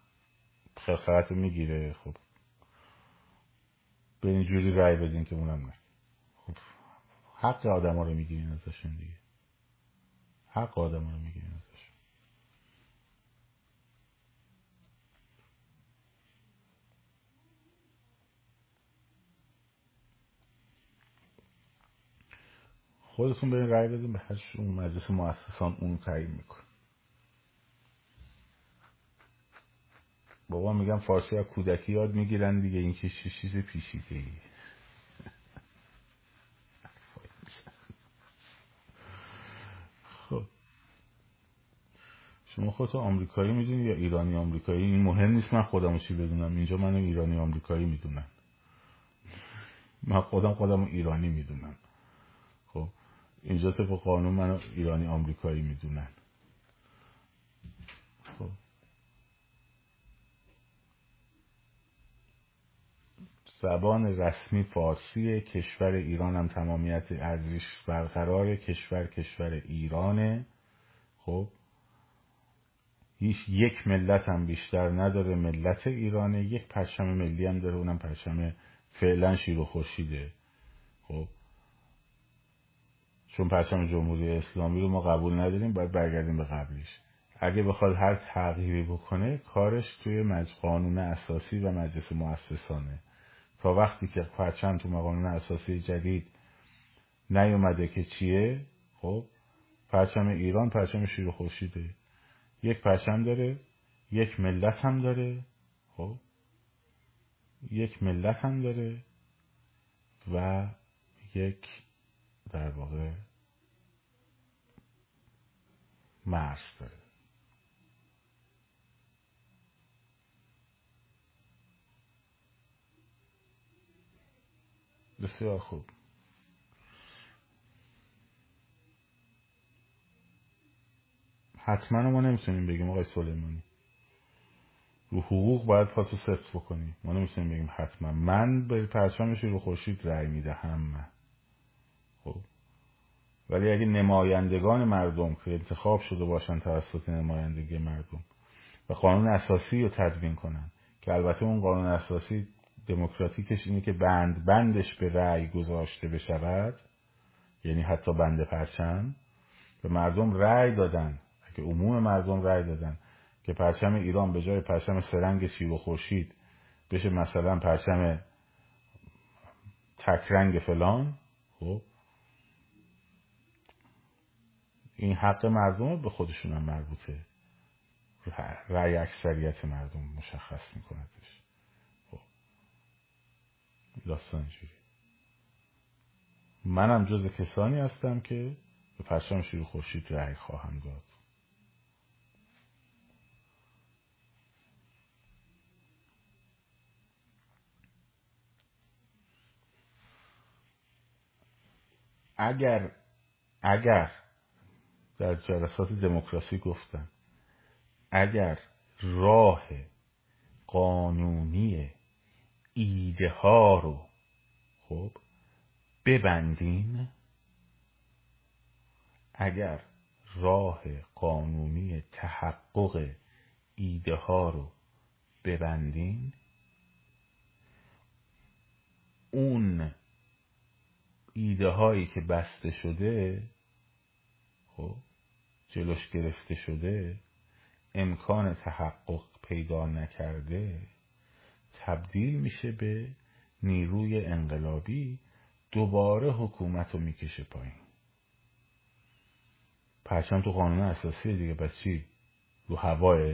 خرخرت می‌گیره. خب به اینجوری رای بدین که اونم نه. خب حق آدم ها رو می‌گیرین ازشون دیگه. حق آدم ها رو می‌گیرین ازشون خودتون برین رای بدین به اون مجلس مؤسسان اون تعیین میکن بابا میگم فارسی از کودکی یاد می‌گیرن دیگه این که چیز پیشیده ای خب. شما خودتو آمریکایی می‌دونی یا ایرانی آمریکایی؟ این مهم نیست من خودمو چی بدونم. اینجا منو ایرانی آمریکایی می‌دونن. من خودم خودم ایرانی می‌دونم. اینجا طبق قانون منو ایرانی آمریکایی می‌دونن. خب. زبان رسمی فارسی کشور ایران هم تمامیت ارزش برقرار کشور کشور ایرانه. خب. هیچ یک ملت هم بیشتر نداره ملت ایرانه. یک پرچم ملی هم داره اونم پرچم فعلا شیر و خورشیده. خب. چون پرچم جمهوری اسلامی رو ما قبول نداریم باید برگردیم به قبلیش. اگه بخواد هر تغییری بکنه کارش توی مج قانون اساسی و مجلس مؤسسانه. تا وقتی که پرچم تو قانون اساسی جدید نیومده که چیه خب پرچم ایران پرچم شیر خورشیده. یک پرچم داره یک ملت هم داره خب یک ملت هم داره و یک در واقع مرز داره. بسیار خوب. حتما ما نمی‌تونیم بگیم آقای سلیمانی. رو حقوق باید پاسو سفت بکنیم. ما نمی‌تونیم بگیم حتما. من به پرچمش رو خورشید رأی می‌دهم. من خب. ولی اگه نمایندگان مردم که انتخاب شده باشن توسط نمایندگی مردم و قانون اساسی رو تدوین کنن که البته اون قانون اساسی دموکراتیکش اینه که بند بندش به رأی گذاشته بشود یعنی حتی بند پرچم به مردم رأی دادن. که عموم مردم رأی دادن که پرچم ایران به جای پرچم سرنگ شیر و خورشید بشه مثلا پرچم تکرنگ فلان خب این حق مردم به خودشون هم مربوطه. رأی اکثریت مردم مشخص میکندش. خب. داستان جوری منم جز کسانی هستم که به پرچم شیر خورشید رأی خواهم داد. اگر اگر در جلسات دموکراسی گفتم اگر راه قانونی ایده ها رو خب ببندین اگر راه قانونی تحقق ایده ها رو ببندین اون ایده هایی که بسته شده خب جلوش گرفته شده امکان تحقق پیدا نکرده تبدیل میشه به نیروی انقلابی دوباره حکومت رو می‌کشه پایین. پرچم تو قانون اساسی دیگه بس چی؟ رو هواه؟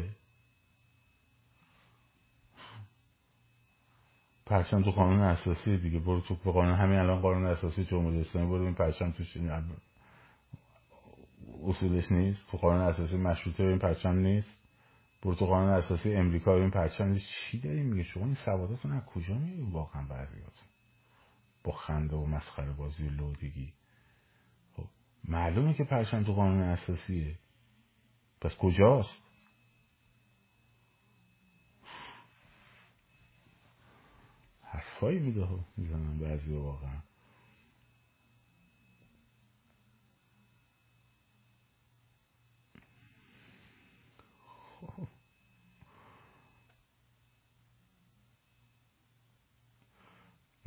پرچم تو قانون اساسی دیگه برو تو قانون همین الان قانون اساسی جمهوری اسلامی برو این پرچم توش اصولش نیست. تو قانون اساسی مشروطه این پرچم نیست. برو تو قانون اساسی امریکا این پرچم نیست. چی داری میگه شما این سواداتون از کجا میگی واقعا بعضیاتون با خنده و مسخره بازی و لودگی. خب معلومه که پرچم تو قانون اساسیه. پس کجاست؟ حرفایی میده می‌زنن بعضی واقعا.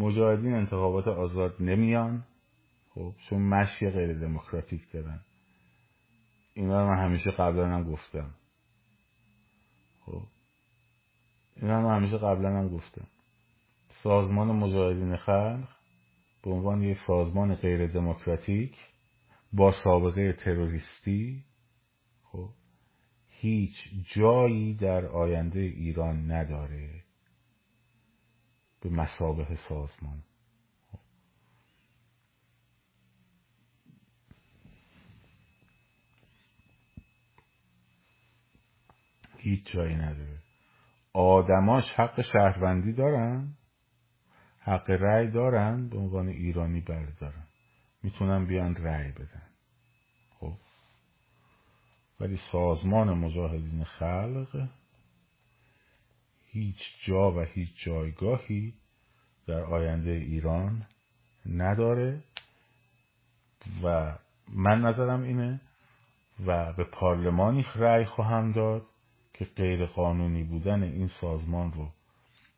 مجاهدین انتخابات آزاد نمیان. خب چون مشی غیر دموکراتیک دارن. اینا رو من همیشه قبلا هم گفتم. خب اینا رو من همیشه قبلا هم گفتم. سازمان مجاهدین خلق به عنوان یک سازمان غیر دموکراتیک با سابقه تروریستی خب هیچ جایی در آینده ایران نداره. به مسابه سازمان. هیچ جایی نداره. آدماش حق شهروندی دارن حق رأی دارن به عنوان ایرانی بردارن. می‌تونن بیان رأی بدن. خب. ولی سازمان مجاهدین خلق هیچ جا و هیچ جایگاهی در آینده ایران نداره و من نظرم اینه و به پارلمانی رأی خواهم داد که غیر قانونی بودن این سازمان رو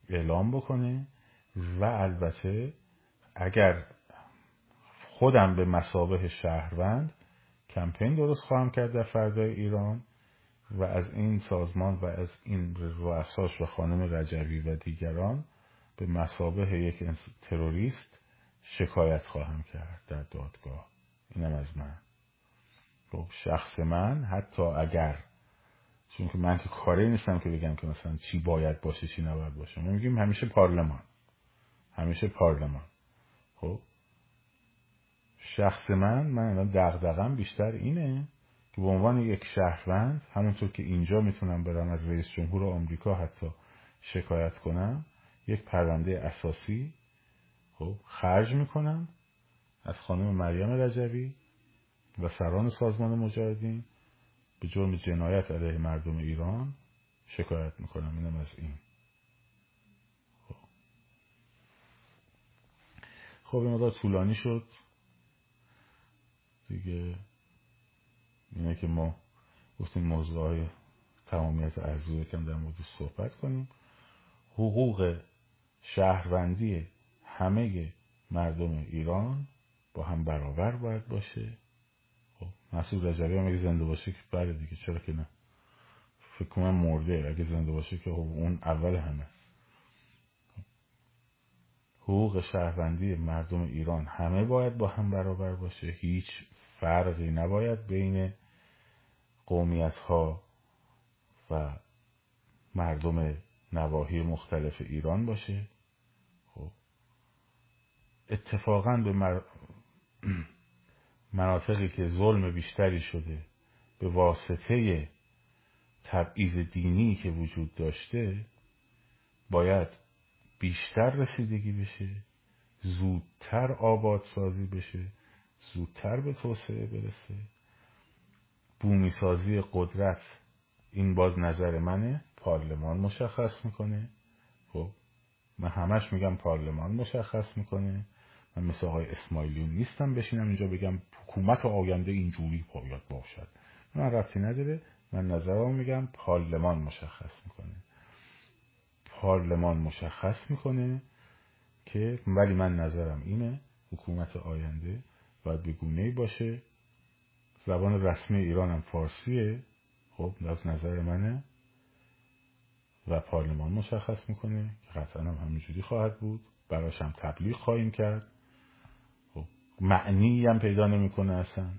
اعلام بکنه و البته اگر خودم به مسابه شهروند کمپین درست خواهم کرد در فردای ایران و از این سازمان و از این رؤساش و خانم رجوی و دیگران به مسابه یک تروریست شکایت خواهم کرد در دادگاه. اینم از من. خب شخص من حتی اگر چون که من که کاری نیستم که بگم که مثلا چی باید باشه چی نباید باشه. ما میگیم همیشه پارلمان. همیشه پارلمان. خب شخص من من الان دغدغم بیشتر اینه که به عنوان یک شهروند همونطور که اینجا می‌تونم برم از رئیس جمهور آمریکا حتی شکایت کنم یک پرونده اساسی خب خرج می‌کنم از خانم مریم رجوی و سران سازمان مجاهدین به جرم جنایت علیه مردم ایران شکایت می‌کنم. اینم از این. خب خب این طولانی شد. دیگه اینه که ما گفتیم موضوع های تمامیت ارزی یکم در مورد صحبت کنیم. حقوق شهروندی همه مردم ایران با هم برابر باید باشه. خب مسعود رجبی هم اگه زنده باشه که بله دیگه چرا که نه؟ فکر کنم مرده. اگه زنده باشه که خب اون اول همه. حقوق شهروندی مردم ایران همه باید با هم برابر باشه. هیچ فرقی نباید بین قومیت ها و مردم نواحی مختلف ایران باشه. خب. اتفاقا به مر... مناطقی که ظلم بیشتری شده به واسطه تبعیض دینی که وجود داشته باید بیشتر رسیدگی بشه زودتر آبادسازی بشه زودتر به توسعه برسه. بومی سازی قدرت. این باز نظر منه. پارلمان مشخص می‌کنه. خب من همش میگم پارلمان مشخص می‌کنه. من مثل آقای اسماعیلیون نیستم بشینم اینجا بگم حکومت آینده اینجوری باید باشد. من رفتی نداره. من نظرم میگم پارلمان مشخص می‌کنه. پارلمان مشخص می‌کنه که ولی من نظرم اینه حکومت آینده باید به گونه باشه. زبان رسمی ایران هم فارسیه. خب از نظر منه. و پارلمان مشخص می‌کنه که قطعا هم همینجوری خواهد بود. براش هم تبلیغ خواهیم کرد. خب معنی هم پیدا نمی‌کنه اصلا.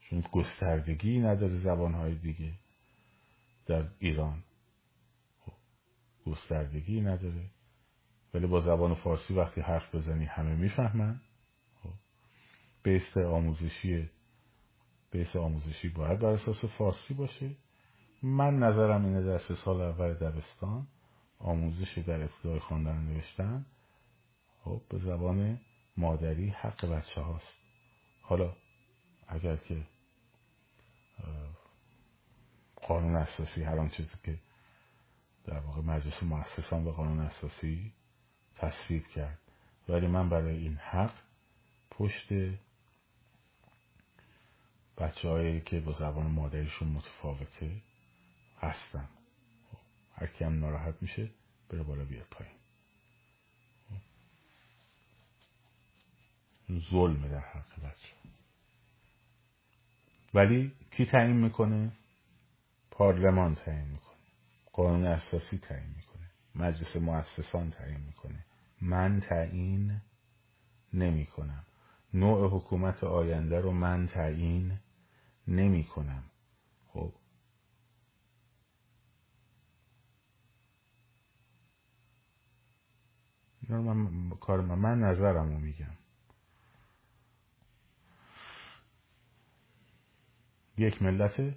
چون گستردگی نداره زبانهای دیگه در ایران. خب گستردگی نداره. ولی با زبان فارسی وقتی حرف بزنی همه می‌فهمن. خب بیست آموزشی بیس آموزشی باید بر اساس فارسی باشه. من نظرم اینه در سه سال اول دبستان آموزش در ابتدای خواندن نوشتن خب به زبان مادری حق بچه هاست. حالا اگر که قانون اساسی هر آن چیزی که در واقع مجلس مؤسسان به قانون اساسی تصویب کرد. ولی من برای این حق پشت بچه هایی که با زبان مادریشون متفاوته هستن. خب، هر کی هم ناراحت میشه بره بالا بیاد پایین. ظلمه در حق بچه. ولی کی تعیین می‌کنه؟ پارلمان تعیین می‌کنه. قانون اساسی تعیین می‌کنه. مجلس مؤسسان تعیین می‌کنه. من تعیین نمی‌کنم. نوع حکومت آینده رو من تعیین نمی کنم. خب. من کار من, من نظرم رو میگم. یک ملت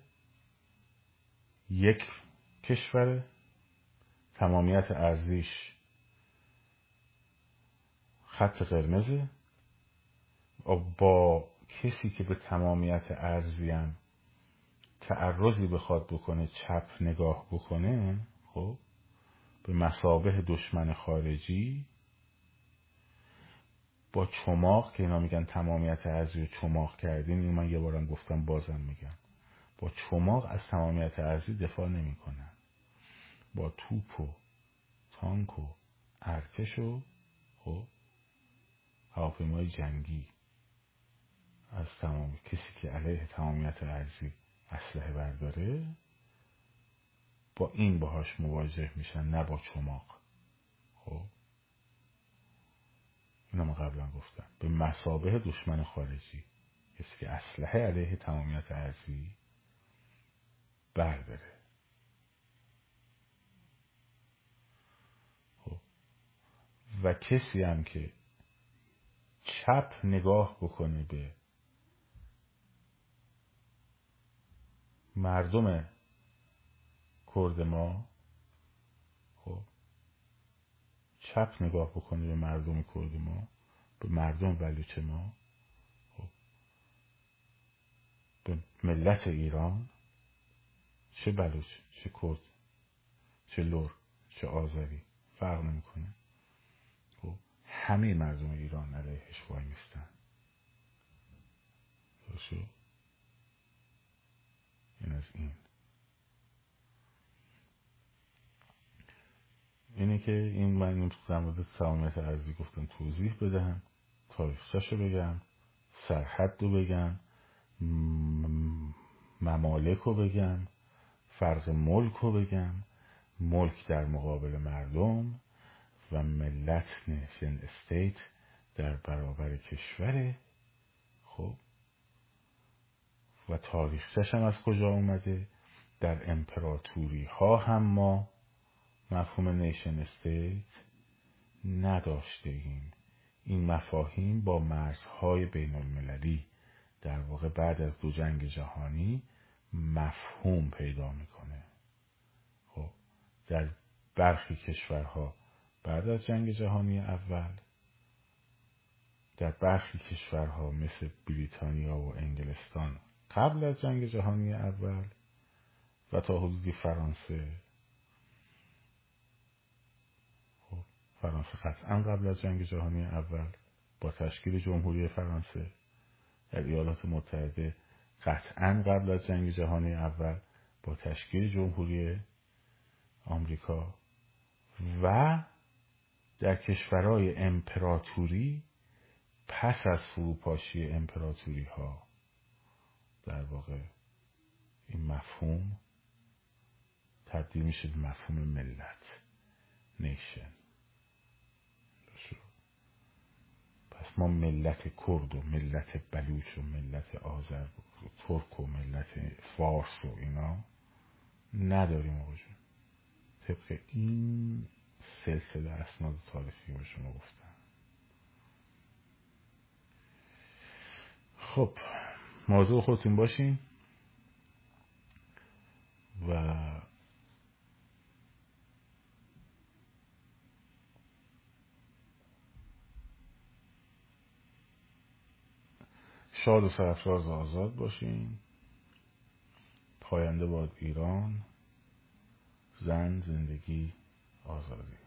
یک کشور تمامیت ارزیش خط قرمزه با کسی که به تمامیت ارزیم تعرضی بخواد بکنه چپ نگاه بکنه خب به مسابه دشمن خارجی با چماق که اینا میگن تمامیت ارزی رو چماق کردین این من یه بارم گفتم بازم میگم با چماق از تمامیت ارزی دفاع نمی‌کنن. با توپ و تانک و ارتش و خب هواپیمای جنگی. از تمام کسی که علیه تمامیت ارزی اسلحه برداره با این باهاش مواجه میشن نه با چماق. خب؟ اینم قبلا گفتم. به مسابه دشمن خارجی کسی که اسلحه علیه تمامیت ارزی برداره. خب. و کسی هم که چپ نگاه بکنه به مردم کرد ما خب چپ نگاه بکنه به مردم کرد ما به مردم بلوچ ما خب به ملت ایران چه بلوچ چه کرد چه لور چه آذری فرق نمی‌کنه. خب همه مردم ایران علیهش وای میستن. این از این. اینه که این من در مورد سلامت ارزی گفتم توضیح بدهم تاریخچش رو بگم سرحد رو بگم ممالک رو بگم فرق ملک رو بگم ملک در مقابل مردم و ملت نیشن استیت در برابر کشوره. خب؟ و تاریخچش هم از کجا اومده؟ در امپراتوری ها هم ما مفهوم نیشن استیت نداشته ایم این مفاهیم با مرزهای بین المللی در واقع بعد از دو جنگ جهانی مفهوم پیدا می‌کنه. خب در برخی کشورها بعد از جنگ جهانی اول در برخی کشورها مثل بریتانیا و انگلستان قبل از جنگ جهانی اول و تا حدودی فرانسه. خب فرانسه قطعا قبل از جنگ جهانی اول با تشکیل جمهوری فرانسه در ایالات متحده قطعا قبل از جنگ جهانی اول با تشکیل جمهوری آمریکا و در کشورهای امپراتوری پس از فروپاشی امپراتوری ها در واقع این مفهوم تبدیل میشه به مفهوم ملت نیشن. پس ما ملت کرد و ملت بلوچ و ملت آذر و ترک و ملت فارس و اینا نداریم آقا طبق این سلسله اسناد تاریخی به شما گفتم خب موضوع خودتون باشین و شاد و سرفراز آزاد باشین. پاینده باد ایران. زن زندگی آزادی.